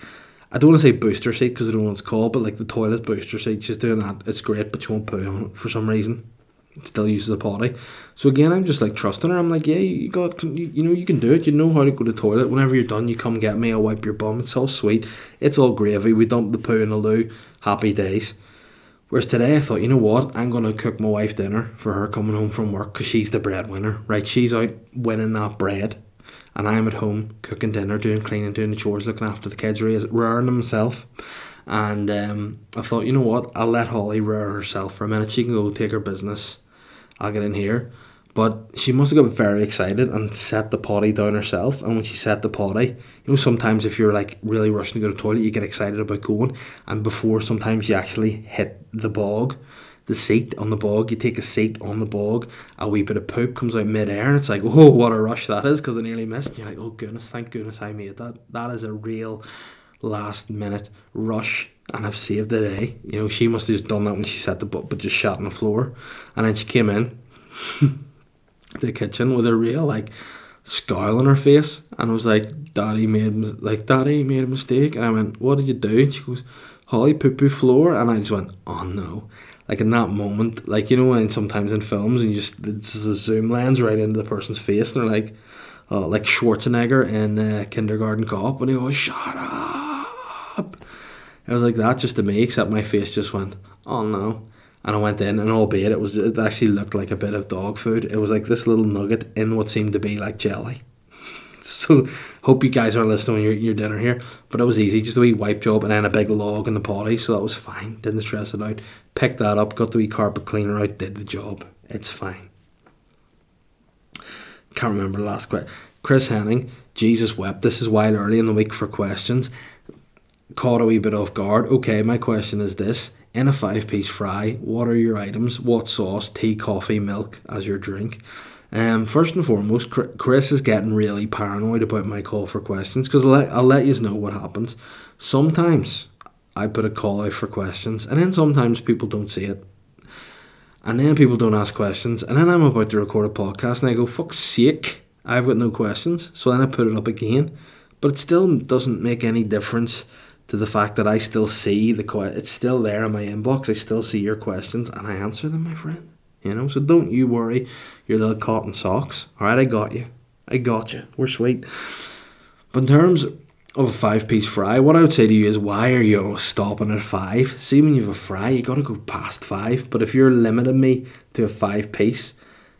I don't want to say booster seat because I don't know what it's called, but like the toilet booster seat, she's doing that. It's great, but she won't poo on it for some reason It still uses the potty. So again, I'm just like trusting her. I'm like, yeah, you got, you, you know, you can do it. You know how to go to the toilet. Whenever you're done, you come get me. I'll wipe your bum. It's all sweet. It's all gravy. We dump the poo in the loo. Happy days. Whereas today, I thought, you know what? I'm gonna cook my wife dinner for her coming home from work because she's the breadwinner, right? She's out winning that bread, and I'm at home cooking dinner, doing cleaning, doing the chores, looking after the kids, rearing them myself. And um, I thought, you know what? I'll let Holly rear herself for a minute. She can go take her business I'll get in here. But she must have got very excited and set the potty down herself. And when she set the potty, you know, sometimes if you're like really rushing to go to the toilet, you get excited about going. And before sometimes you actually hit the bog, the seat on the bog, you take a seat on the bog, a wee bit of poop comes out midair, and it's like, oh, what a rush that is because I nearly missed. And you're like, oh goodness, thank goodness I made that. That is a real last minute rush and I've saved the day. You know, she must have just done that when she set the book, but just shot on the floor. And then she came in <laughs> the kitchen with a real like scowl on her face, and was like, "Daddy made like Daddy made a mistake." And I went, "What did you do?" And she goes, "Holly poo poo floor," and I just went, "Oh no." Like in that moment, like you know, and sometimes in films and you just it's just a zoom lens right into the person's face, and they're like, oh, like Schwarzenegger in uh, Kindergarten Cop, and he goes, "Shut up," It was like that just to me, except my face just went, oh no. And I went in, and albeit it was, it actually looked like a bit of dog food. It was like this little nugget in what seemed to be like jelly. <laughs> So hope you guys are listening your your dinner here. But it was easy, just a wee wipe job and then a big log in the potty, so that was fine. Didn't stress it out. Picked that up, got the wee carpet cleaner out, did the job. It's fine. Can't remember the last question. Chris Henning, Jesus wept. This is while early in the week for questions caught a wee bit off guard. Okay, my question is this. In a five piece fry, what are your items? What sauce, tea, coffee, milk as your drink? Um, first and foremost, Chris is getting really paranoid about my call for questions because I'll let, I'll let you know what happens. Sometimes I put a call out for questions, and then sometimes people don't see it. And then people don't ask questions, and then I'm about to record a podcast, and I go, fuck's sake, I've got no questions. So then I put it up again, but it still doesn't make any difference to the fact that I still see the que- it's still there in my inbox. I still see your questions and I answer them, my friend. You know, so don't you worry your little cotton socks. All right, I got you. I got you. We're sweet. But in terms of a five piece fry, what I would say to you is why are you stopping at five? See, when you have a fry, you got to go past five. But if you're limiting me to a five piece,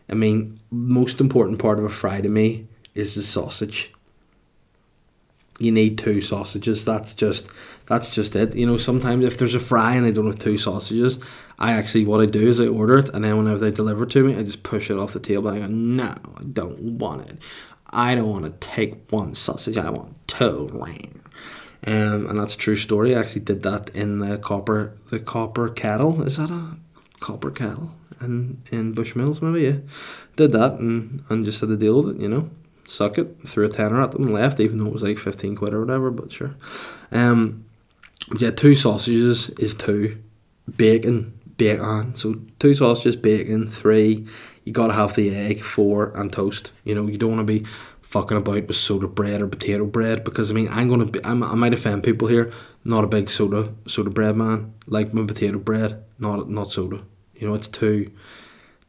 I mean, most important part of a fry to me is the sausage you need two sausages. That's just that's just it. You know, sometimes if there's a fry and I don't have two sausages, I actually what I do is I order it and then whenever they deliver it to me, I just push it off the table. I go, no, I don't want it. I don't want to take one sausage. I want two. Um, and that's true story. I actually did that in the copper the copper kettle. Is that a copper kettle? In in Bushmills maybe yeah. Did that and, and just had to deal with it, you know suck it, threw a tenner at them and left, even though it was like 15 quid or whatever, but sure. Um, yeah, two sausages is two. Bacon, bacon. Ah, so two sausages, bacon, three. You gotta have the egg, four, and toast. You know, you don't wanna be fucking about with soda bread or potato bread because I mean I'm gonna be I'm, I might offend people here. Not a big soda soda bread man. Like my potato bread, not not soda. You know, it's too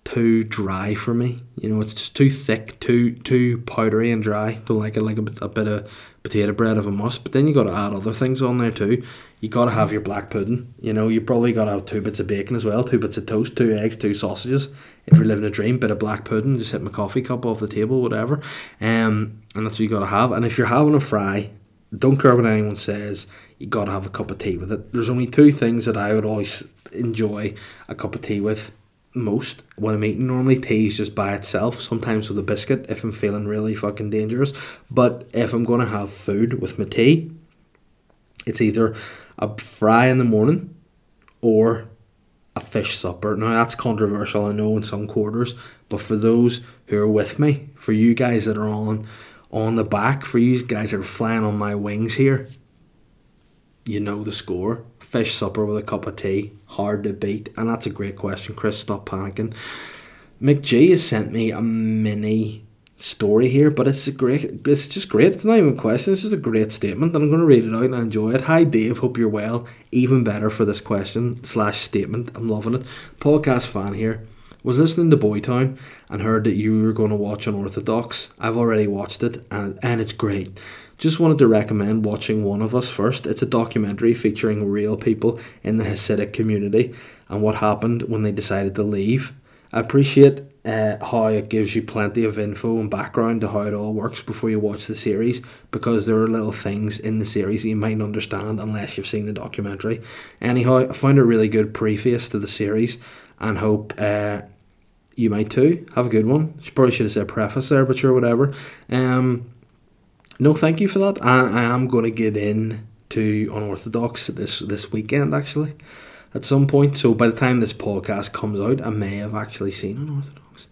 too dry for me. You know, it's just too thick, too too powdery and dry. Don't like it like a, a bit of potato bread of a must. But then you got to add other things on there too. You got to have your black pudding. You know, you probably got to have two bits of bacon as well, two bits of toast, two eggs, two sausages. If you're living a dream, bit of black pudding, just hit my coffee cup off the table, whatever. Um, and that's what you got to have. And if you're having a fry, don't care what anyone says. You got to have a cup of tea with it. There's only two things that I would always enjoy a cup of tea with most when I'm eating. Normally, tea is just by itself. Sometimes with a biscuit if I'm feeling really fucking dangerous. But if I'm gonna have food with my tea, it's either a fry in the morning or a fish supper. Now that's controversial, I know in some quarters, but for those who are with me, for you guys that are on on the back, for you guys that are flying on my wings here, you know the score. Fish supper with a cup of tea, hard to beat, and that's a great question, Chris. Stop panicking. McG has sent me a mini story here, but it's a great. It's just great. It's not even a question. It's just a great statement, and I'm going to read it out and enjoy it. Hi, Dave. Hope you're well. Even better for this question slash statement. I'm loving it. Podcast fan here. Was listening to Boytown and heard that you were going to watch Unorthodox. I've already watched it and, and it's great. Just wanted to recommend watching One of Us first. It's a documentary featuring real people in the Hasidic community and what happened when they decided to leave. I appreciate uh, how it gives you plenty of info and background to how it all works before you watch the series because there are little things in the series that you might not understand unless you've seen the documentary. Anyhow, I found a really good preface to the series and hope uh, you might too. Have a good one. Probably should have said preface there, but sure, whatever. Um, no, thank you for that. I, I am going to get in to Unorthodox this this weekend actually, at some point. So by the time this podcast comes out, I may have actually seen Unorthodox,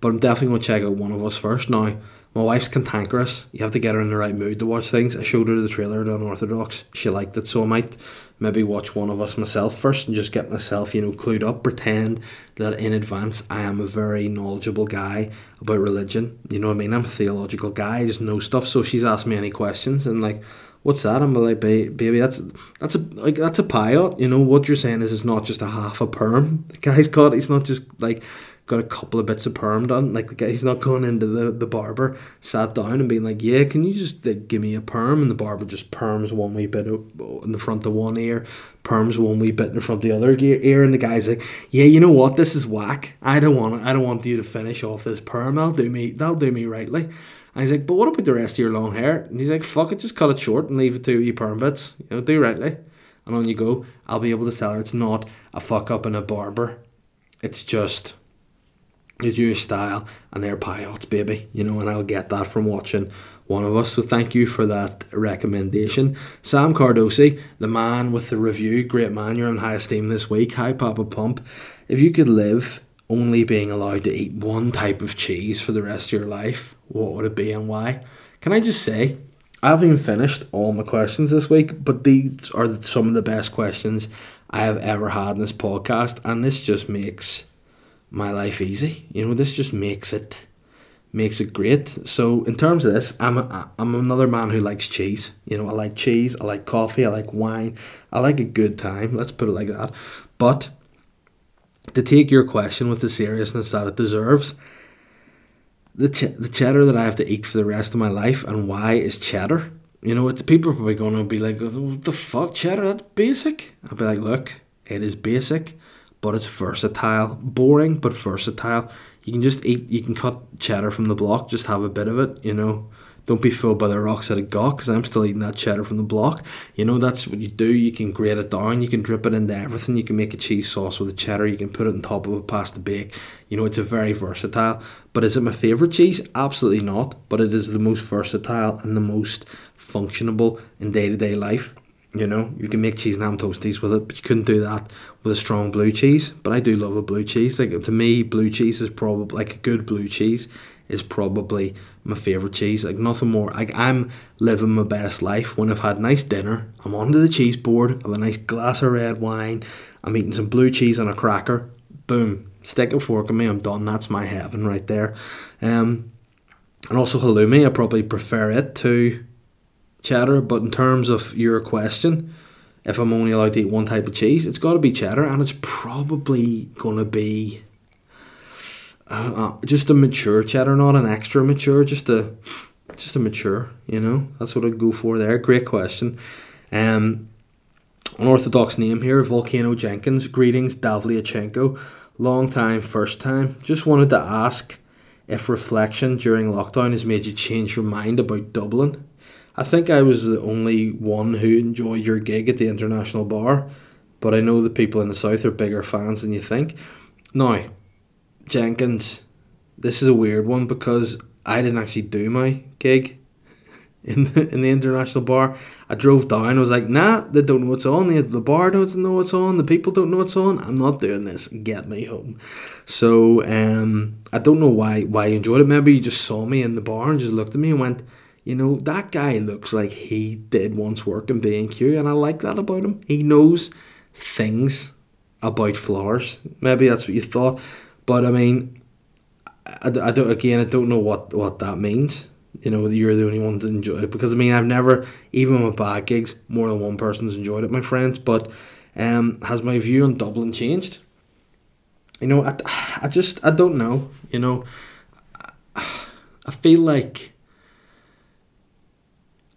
but I'm definitely going to check out one of us first. Now, my wife's cantankerous. You have to get her in the right mood to watch things. I showed her the trailer to Unorthodox. She liked it, so I might maybe watch one of us myself first and just get myself, you know, clued up. Pretend that in advance I am a very knowledgeable guy about religion. You know what I mean? I'm a theological guy. I just know stuff. So she's asked me any questions and like, what's that? I'm like, "Ba- baby, that's that's a like that's a payot. You know what you're saying is it's not just a half a perm. The guy's got. He's not just like got a couple of bits of perm done. Like he's not going into the, the barber, sat down and being like, "Yeah, can you just like, give me a perm?" And the barber just perms one wee bit in the front of one ear, perms one wee bit in the front of the other ear, and the guy's like, "Yeah, you know what? This is whack. I don't want I don't want you to finish off this perm. That'll do me. That'll do me rightly." And he's like, "But what about the rest of your long hair?" And he's like, "Fuck it, just cut it short and leave it to wee perm bits. You know, do rightly." And on you go. I'll be able to tell her it's not a fuck up in a barber. It's just the Jewish style and they're payouts, baby. You know, and I'll get that from watching one of us. So thank you for that recommendation. Sam Cardosi, the man with the review, great man, you're in high esteem this week. Hi, Papa Pump. If you could live only being allowed to eat one type of cheese for the rest of your life, what would it be and why? Can I just say, I haven't even finished all my questions this week, but these are some of the best questions I have ever had in this podcast, and this just makes my life easy. You know, this just makes it makes it great. So in terms of this, I'm a, I'm another man who likes cheese. You know, I like cheese, I like coffee, I like wine, I like a good time. Let's put it like that. But to take your question with the seriousness that it deserves, the ch- the cheddar that I have to eat for the rest of my life and why is cheddar. You know, it's people are probably going to be like, "What the fuck, cheddar? That's basic." I'll be like, "Look, it is basic, but it's versatile. Boring, but versatile. You can just eat. You can cut cheddar from the block. Just have a bit of it. You know, don't be fooled by the rocks at a gawk. Because I'm still eating that cheddar from the block. You know, that's what you do. You can grate it down. You can drip it into everything. You can make a cheese sauce with the cheddar. You can put it on top of a pasta bake. You know, it's a very versatile. But is it my favorite cheese? Absolutely not. But it is the most versatile and the most functionable in day to day life. You know, you can make cheese and ham toasties with it, but you couldn't do that with a strong blue cheese. But I do love a blue cheese. Like to me, blue cheese is probably like a good blue cheese is probably my favorite cheese. Like nothing more. Like I'm living my best life when I've had a nice dinner. I'm onto the cheese board. I have a nice glass of red wine. I'm eating some blue cheese on a cracker. Boom. Stick a fork in me. I'm done. That's my heaven right there. Um, and also halloumi. I probably prefer it to cheddar. But in terms of your question, if I'm only allowed to eat one type of cheese, it's got to be cheddar, and it's probably gonna be uh, just a mature cheddar, not an extra mature, just a just a mature. You know, that's what I'd go for there. Great question. Um, unorthodox name here, Volcano Jenkins. Greetings, Davlyachenko. Long time, first time. Just wanted to ask if reflection during lockdown has made you change your mind about Dublin. I think I was the only one who enjoyed your gig at the International Bar, but I know the people in the south are bigger fans than you think. Now, Jenkins, this is a weird one because I didn't actually do my gig <laughs> in the, in the international bar. I drove down. I was like, nah, they don't know what's on. The, the bar doesn't know what's on. The people don't know what's on. I'm not doing this. Get me home. So um, I don't know why why you enjoyed it. Maybe you just saw me in the bar and just looked at me and went, you know, that guy looks like he did once work in B&Q and I like that about him. He knows things about flowers. Maybe that's what you thought. But I mean, I, I don't, again, I don't know what, what that means you know, you're the only one to enjoy it. Because I mean, I've never, even with bad gigs, more than one person's enjoyed it, my friends. But um, has my view on Dublin changed? You know, I, I just, I don't know. You know, I feel like.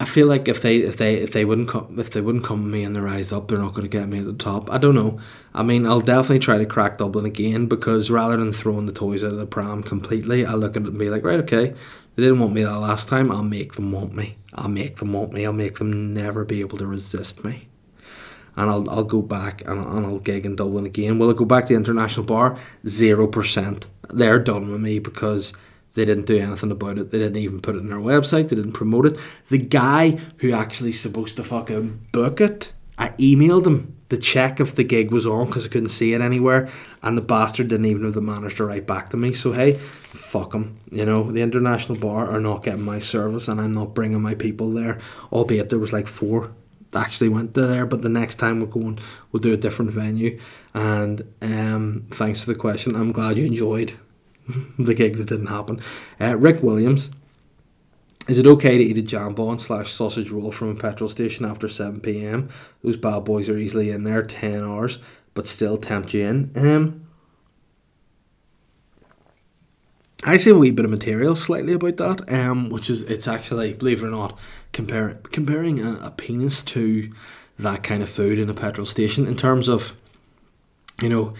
I feel like if they if they if they wouldn't come if they wouldn't come me and they rise up, they're not going to get me at the top. I don't know. I mean, I'll definitely try to crack Dublin again because rather than throwing the toys out of the pram completely, I look at it and be like, right, okay, they didn't want me that last time. I'll make them want me. I'll make them want me. I'll make them never be able to resist me. And I'll, I'll go back and, and I'll gig in Dublin again. Will I go back to the international bar? Zero percent. They're done with me because they didn't do anything about it. They didn't even put it on their website. They didn't promote it. The guy who actually supposed to fucking book it, I emailed him the check if the gig was on because I couldn't see it anywhere, and the bastard didn't even have the manners to write back to me. So hey, fuck him. You know, the international bar are not getting my service, and I'm not bringing my people there. Albeit there was like four actually went there, but the next time we're going, we'll do a different venue. And um, thanks for the question. I'm glad you enjoyed <laughs> the gig that didn't happen. Uh, Rick Williams. Is it okay to eat a jambon slash sausage roll from a petrol station after 7 pm? Those bad boys are easily in there 10 hours, but still tempt you in. Um, I see a wee bit of material slightly about that, um, which is it's actually believe it or not, compare, comparing a, a penis to that kind of food in a petrol station in terms of, you know,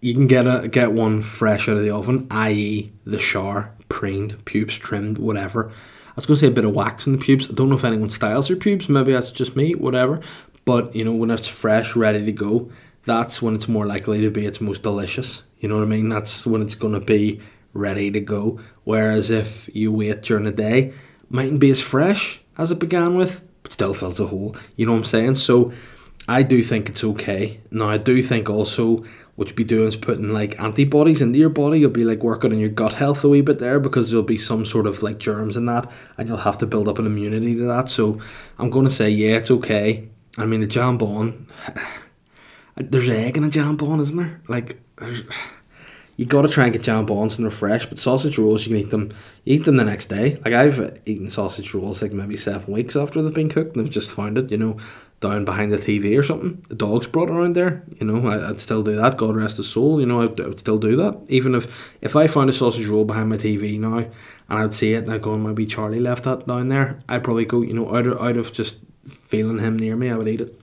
you can get a get one fresh out of the oven, i.e., the shower, preened, pubes trimmed, whatever. I was going to say a bit of wax in the pubes. I don't know if anyone styles their pubes. Maybe that's just me, whatever. But you know, when it's fresh, ready to go, that's when it's more likely to be its most delicious. You know what I mean? That's when it's going to be ready to go. Whereas if you wait during the day, mightn't be as fresh as it began with, but still fills a hole. You know what I'm saying? So I do think it's okay. Now I do think also what you'll be doing is putting like antibodies into your body. You'll be like working on your gut health a wee bit there because there'll be some sort of like germs in that, and you'll have to build up an immunity to that. So I'm going to say yeah, it's okay. I mean the jambon, <sighs> there's egg in a jambon, isn't there? Like <sighs> you got to try and get jambons and they're fresh. But sausage rolls, you can eat them. Eat them the next day. Like I've eaten sausage rolls like maybe seven weeks after they've been cooked, and I've just found it. You know, down behind the TV or something. The dog's brought around there. You know, I, would still do that. God rest his soul. You know, I'd, I would still do that. Even if if I found a sausage roll behind my TV now, and I'd see it, and I'd go, oh, and maybe Charlie left that down there. I'd probably go. You know, out of out of just feeling him near me, I would eat it.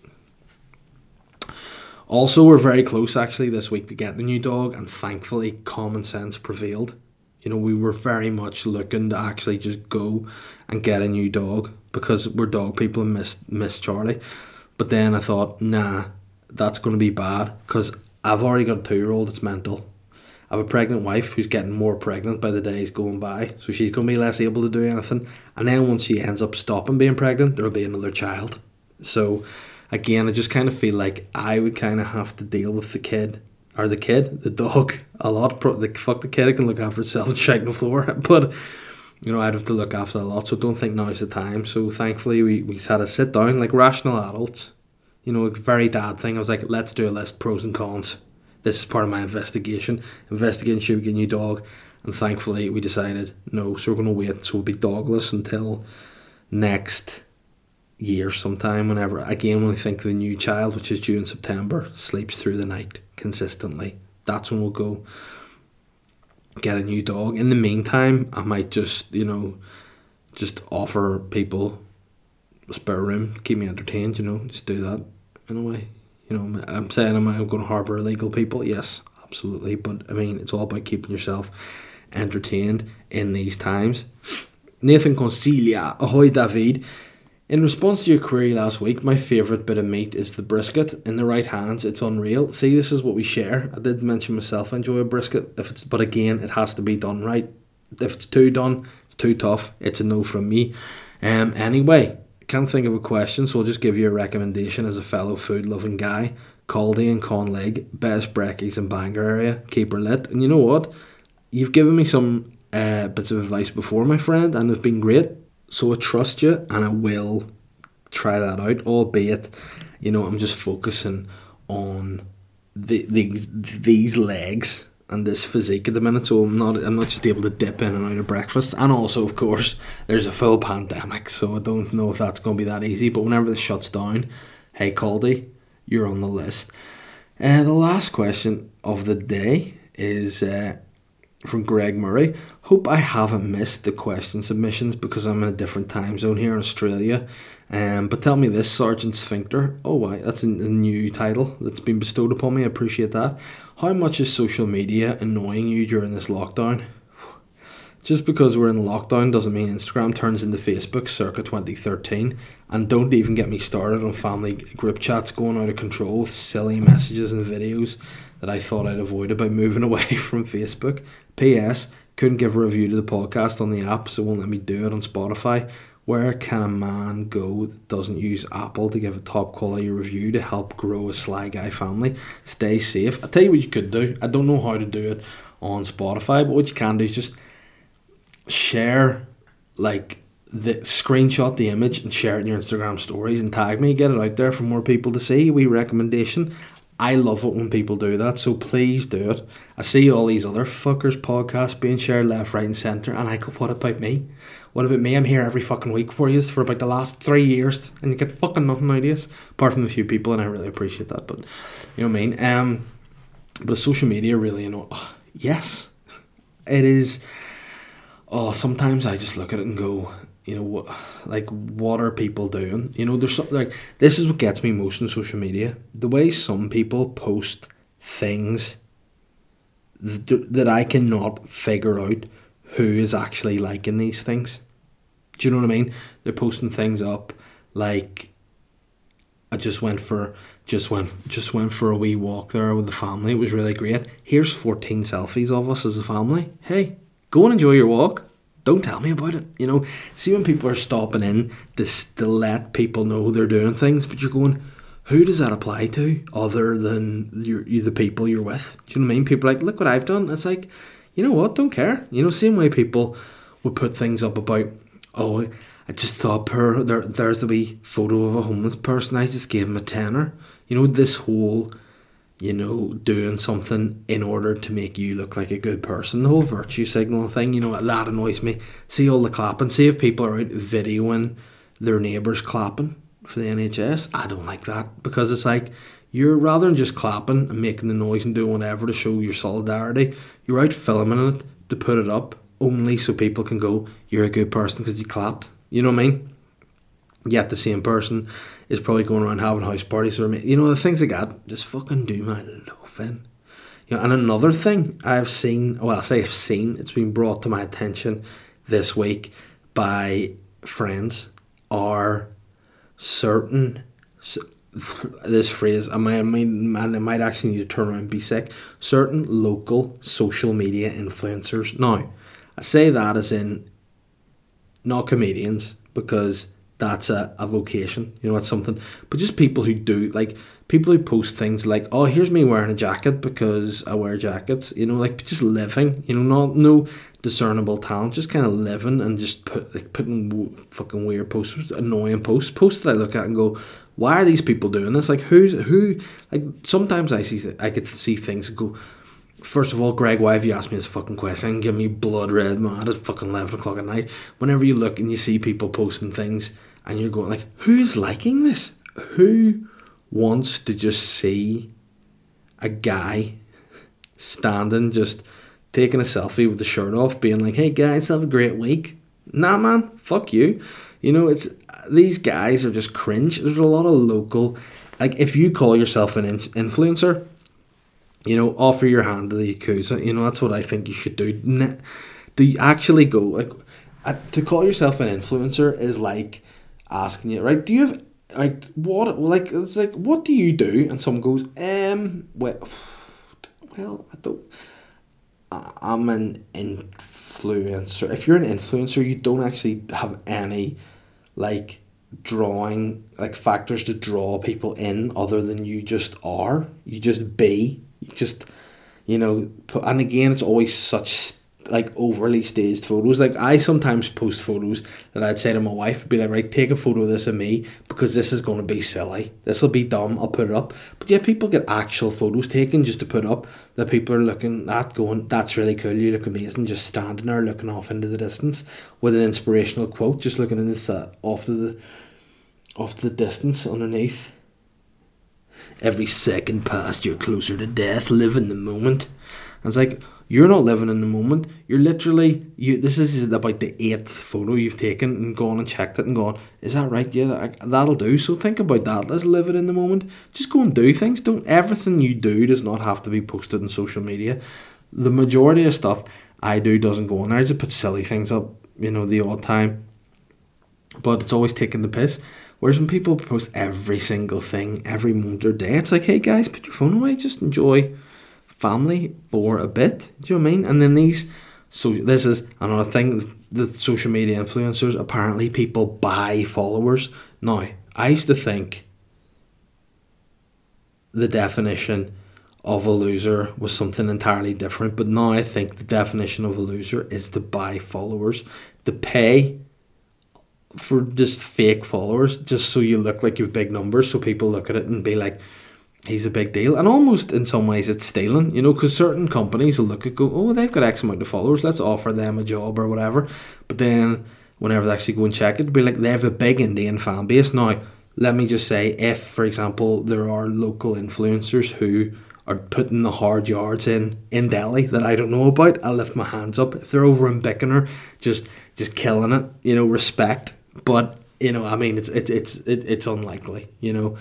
Also, we're very close actually this week to get the new dog, and thankfully, common sense prevailed. You know, we were very much looking to actually just go and get a new dog because we're dog people and miss miss Charlie. But then I thought, nah, that's going to be bad because I've already got a two year old that's mental. I have a pregnant wife who's getting more pregnant by the days going by, so she's going to be less able to do anything. And then once she ends up stopping being pregnant, there'll be another child. So again, I just kind of feel like I would kind of have to deal with the kid or the kid, the dog, a lot. Pro- the fuck the kid can look after itself and shake the floor, <laughs> but you know I'd have to look after a lot. So don't think now's the time. So thankfully we we had a sit down like rational adults. You know, a very dad thing. I was like, let's do a list pros and cons. This is part of my investigation. Investigating should we get a new dog, and thankfully we decided no. So we're gonna wait. So we'll be dogless until next year sometime whenever again when I think the new child which is due in September sleeps through the night consistently that's when we'll go get a new dog. In the meantime, I might just, you know, just offer people a spare room, keep me entertained, you know, just do that in a way. You know, I'm saying am I going to harbour illegal people? Yes, absolutely. But I mean, it's all about keeping yourself entertained in these times. Nathan Concilia, ahoy David. In response to your query last week, my favourite bit of meat is the brisket. In the right hands, it's unreal. See, this is what we share. I did mention myself I enjoy a brisket, if it's, but again, it has to be done right. If it's too done, it's too tough. It's a no from me. Um, anyway, can't think of a question, so I'll just give you a recommendation as a fellow food loving guy. Caldy and Conlig, best brekkies in Bangor area, keep her lit. And you know what? You've given me some uh, bits of advice before, my friend, and they've been great. So I trust you and I will try that out, albeit, you know, I'm just focusing on the, the these legs and this physique at the minute, so I'm not I'm not just able to dip in and out of breakfast. And also, of course, there's a full pandemic, so I don't know if that's going to be that easy. But whenever this shuts down, hey Caldy, you're on the list. Uh, the last question of the day is uh, from Greg Murray. Hope I haven't missed the question submissions because I'm in a different time zone here in Australia. Um, but tell me this, Sergeant Sphincter. Oh, why? That's a, a new title that's been bestowed upon me. I appreciate that. How much is social media annoying you during this lockdown? Just because we're in lockdown doesn't mean Instagram turns into Facebook circa 2013. And don't even get me started on family group chats going out of control with silly messages and videos that I thought I'd avoided by moving <laughs> away from Facebook. P.S. Couldn't give a review to the podcast on the app, so won't let me do it on Spotify. Where can a man go that doesn't use Apple to give a top quality review to help grow a Sly Guy family? Stay safe. I'll tell you what you could do. I don't know how to do it on Spotify, but what you can do is just share like the screenshot the image and share it in your Instagram stories and tag me, get it out there for more people to see. We recommendation. I love it when people do that, so please do it. I see all these other fuckers podcasts being shared left, right, and centre, and I go, what about me? What about me? I'm here every fucking week for you for about the last three years, and you get fucking nothing out of us, apart from a few people, and I really appreciate that. But you know what I mean. Um, but social media really, you know, yes, it is. Oh, sometimes I just look at it and go, you know what like what are people doing? You know there's something like this is what gets me most on social media. The way some people post things th- that i cannot figure out who is actually liking these things. Do you know what i mean? They're posting things up like i just went for just went just went for a wee walk there with the family. It was really great. Here's 14 selfies of us as a family. Hey go and enjoy your walk don't tell me about it. You know, see when people are stopping in this to let people know they're doing things, but you're going, who does that apply to other than your, you, the people you're with? Do you know what I mean? People like, look what I've done. It's like, you know what? Don't care. You know, same way people would put things up about, oh, I just thought per there, there's the wee photo of a homeless person. I just gave him a tenner. You know, this whole you know, doing something in order to make you look like a good person. The whole virtue signal thing, you know, that annoys me. See all the clapping. See if people are out videoing their neighbours clapping for the NHS. I don't like that because it's like you're rather than just clapping and making the noise and doing whatever to show your solidarity, you're out filming it to put it up only so people can go, you're a good person because you clapped. You know what I mean? Yet the same person is probably going around having house parties or you know the things like that. Just fucking do my loving. You know, and another thing I've seen, well, I say I've seen, it's been brought to my attention this week by friends are certain. <laughs> This phrase, I might, I might, I might actually need to turn around and be sick. Certain local social media influencers. Now, I say that as in not comedians because that's a, a vocation. You know, it's something. But just people who do like people who post things like, "Oh, here's me wearing a jacket because I wear jackets." You know, like just living. You know, not no discernible talent, just kind of living and just put like putting w- fucking weird posts, annoying posts, posts that I look at and go, "Why are these people doing this?" Like, who's who? Like sometimes I see I get to see things go. First of all, Greg, why have you asked me this fucking question? Give me blood red mad at fucking eleven o'clock at night. Whenever you look and you see people posting things and you're going like, who's liking this? Who wants to just see a guy standing just taking a selfie with the shirt off, being like, "Hey guys, have a great week." Nah, man, fuck you. You know, it's these guys are just cringe. There's a lot of local, like if you call yourself an in- influencer, you know, offer your hand to the Yakuza. You know, that's what I think you should do. Do you actually go like uh, to call yourself an influencer is like asking you right? Do you have like what like it's like what do you do? And someone goes, um, well, <sighs> well, I don't. I'm an influencer. If you're an influencer, you don't actually have any like drawing like factors to draw people in other than you just are. You just be. You just you know. Put, And again, it's always such like overly staged photos. Like I sometimes post photos that I'd say to my wife, be like, right, take a photo of this of me because this is to be silly. This will be dumb. I'll put it up. But yeah, people get actual photos taken just to put up that people are looking at, going, that's really cool. You look amazing. Just standing there looking off into the distance with an inspirational quote, just looking in the off to the off to the distance underneath. Every second past, you're closer to death. Live in the moment. And it's like you're not living in the moment. You're literally you. This is about the eighth photo you've taken and gone and checked it and gone. Is that right? Yeah, that, that'll do. So think about that. Let's live it in the moment. Just go and do things. Don't everything you do does not have to be posted on social media. The majority of stuff I do doesn't go on there. I just put silly things up, you know, the odd time. But it's always taking the piss. Whereas when people post every single thing, every moment or day, it's like, hey guys, put your phone away, just enjoy family for a bit. Do you know I mean? And then these, so this is another thing. The social media influencers apparently people buy followers. Now I used to think the definition of a loser was something entirely different, but now I think the definition of a loser is to buy followers, to pay for just fake followers, just so you look like you've big numbers, so people look at it and be like, he's a big deal. And almost in some ways it's stealing, you know, because certain companies will look at go, oh, they've got X amount of followers, let's offer them a job or whatever. But then whenever they actually go and check it, be like, they have a big Indian fan base. Now, let me just say, if, for example, there are local influencers who are putting the hard yards in in Delhi that I don't know about, I'll lift my hands up. If they're over in Bicknor, just just killing it, you know, respect. But you know, I mean, it's it, it's it, it's unlikely, you know.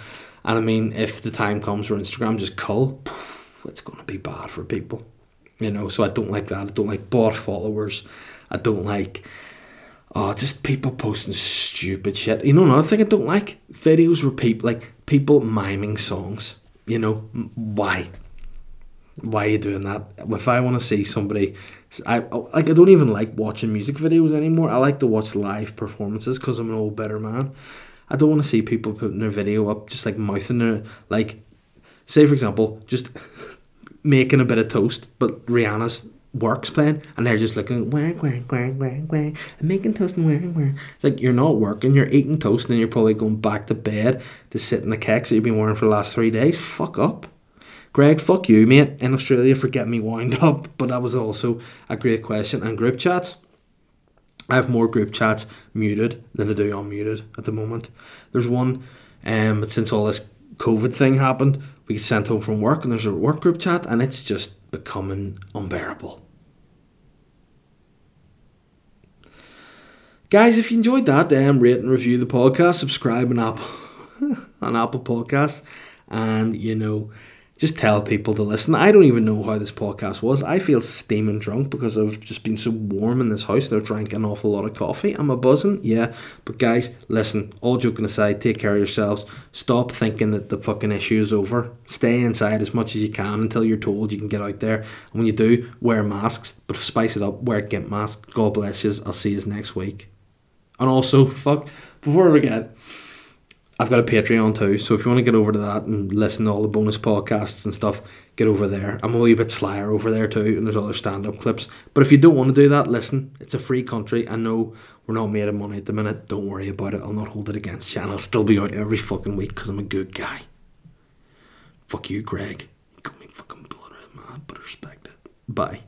And I mean, if the time comes where Instagram just cull, it's going to be bad for people. You know, so I don't like that. I don't like bot followers. I don't like, oh, just people posting stupid shit. You know, another thing I don't like? Videos where people, like, people miming songs. You know, why? Why are you doing that? If I want to see somebody, I oh, like I don't even like watching music videos anymore. I like to watch live performances because I'm an old better man. I don't want to see people putting their video up just like mouthing their like say for example, just <laughs> making a bit of toast, but Rihanna's works playing and they're just looking wang wang wang wang wang I'm making toast and wang wang. It's like you're not working, you're eating toast and then you're probably going back to bed to sit in the kicks that you've been wearing for the last three days. Fuck up. Greg, fuck you, mate, in Australia for getting me wound <laughs> up. But that was also a great question. And group chats, I have more group chats muted than I do unmuted at the moment. There's one, um, but since all this COVID thing happened, we get sent home from work and there's a work group chat and it's just becoming unbearable. Guys, if you enjoyed that, um, rate and review the podcast, subscribe on Apple <laughs> on Apple Podcasts, and you know just tell people to listen. I don't even know how this podcast was. I feel steaming drunk because I've just been so warm in this house that I've drank an awful lot of coffee. I'm a buzzing, yeah. But guys, listen, all joking aside, take care of yourselves. Stop thinking that the fucking issue is over. Stay inside as much as you can until you're told you can get out there. And when you do, wear masks, but spice it up, wear a GIMP mask. God bless you. I'll see you next week. And also, fuck, before I forget, I've got a Patreon too, so if you want to get over to that and listen to all the bonus podcasts and stuff, get over there. I'm a wee bit slyer over there too, and there's other stand up clips. But if you don't want to do that, listen, it's a free country. I know we're not made of money at the minute. Don't worry about it. I'll not hold it against you, and I'll still be out every fucking week because I'm a good guy. Fuck you, Greg. You got me fucking blood red mad, but respect it. Bye.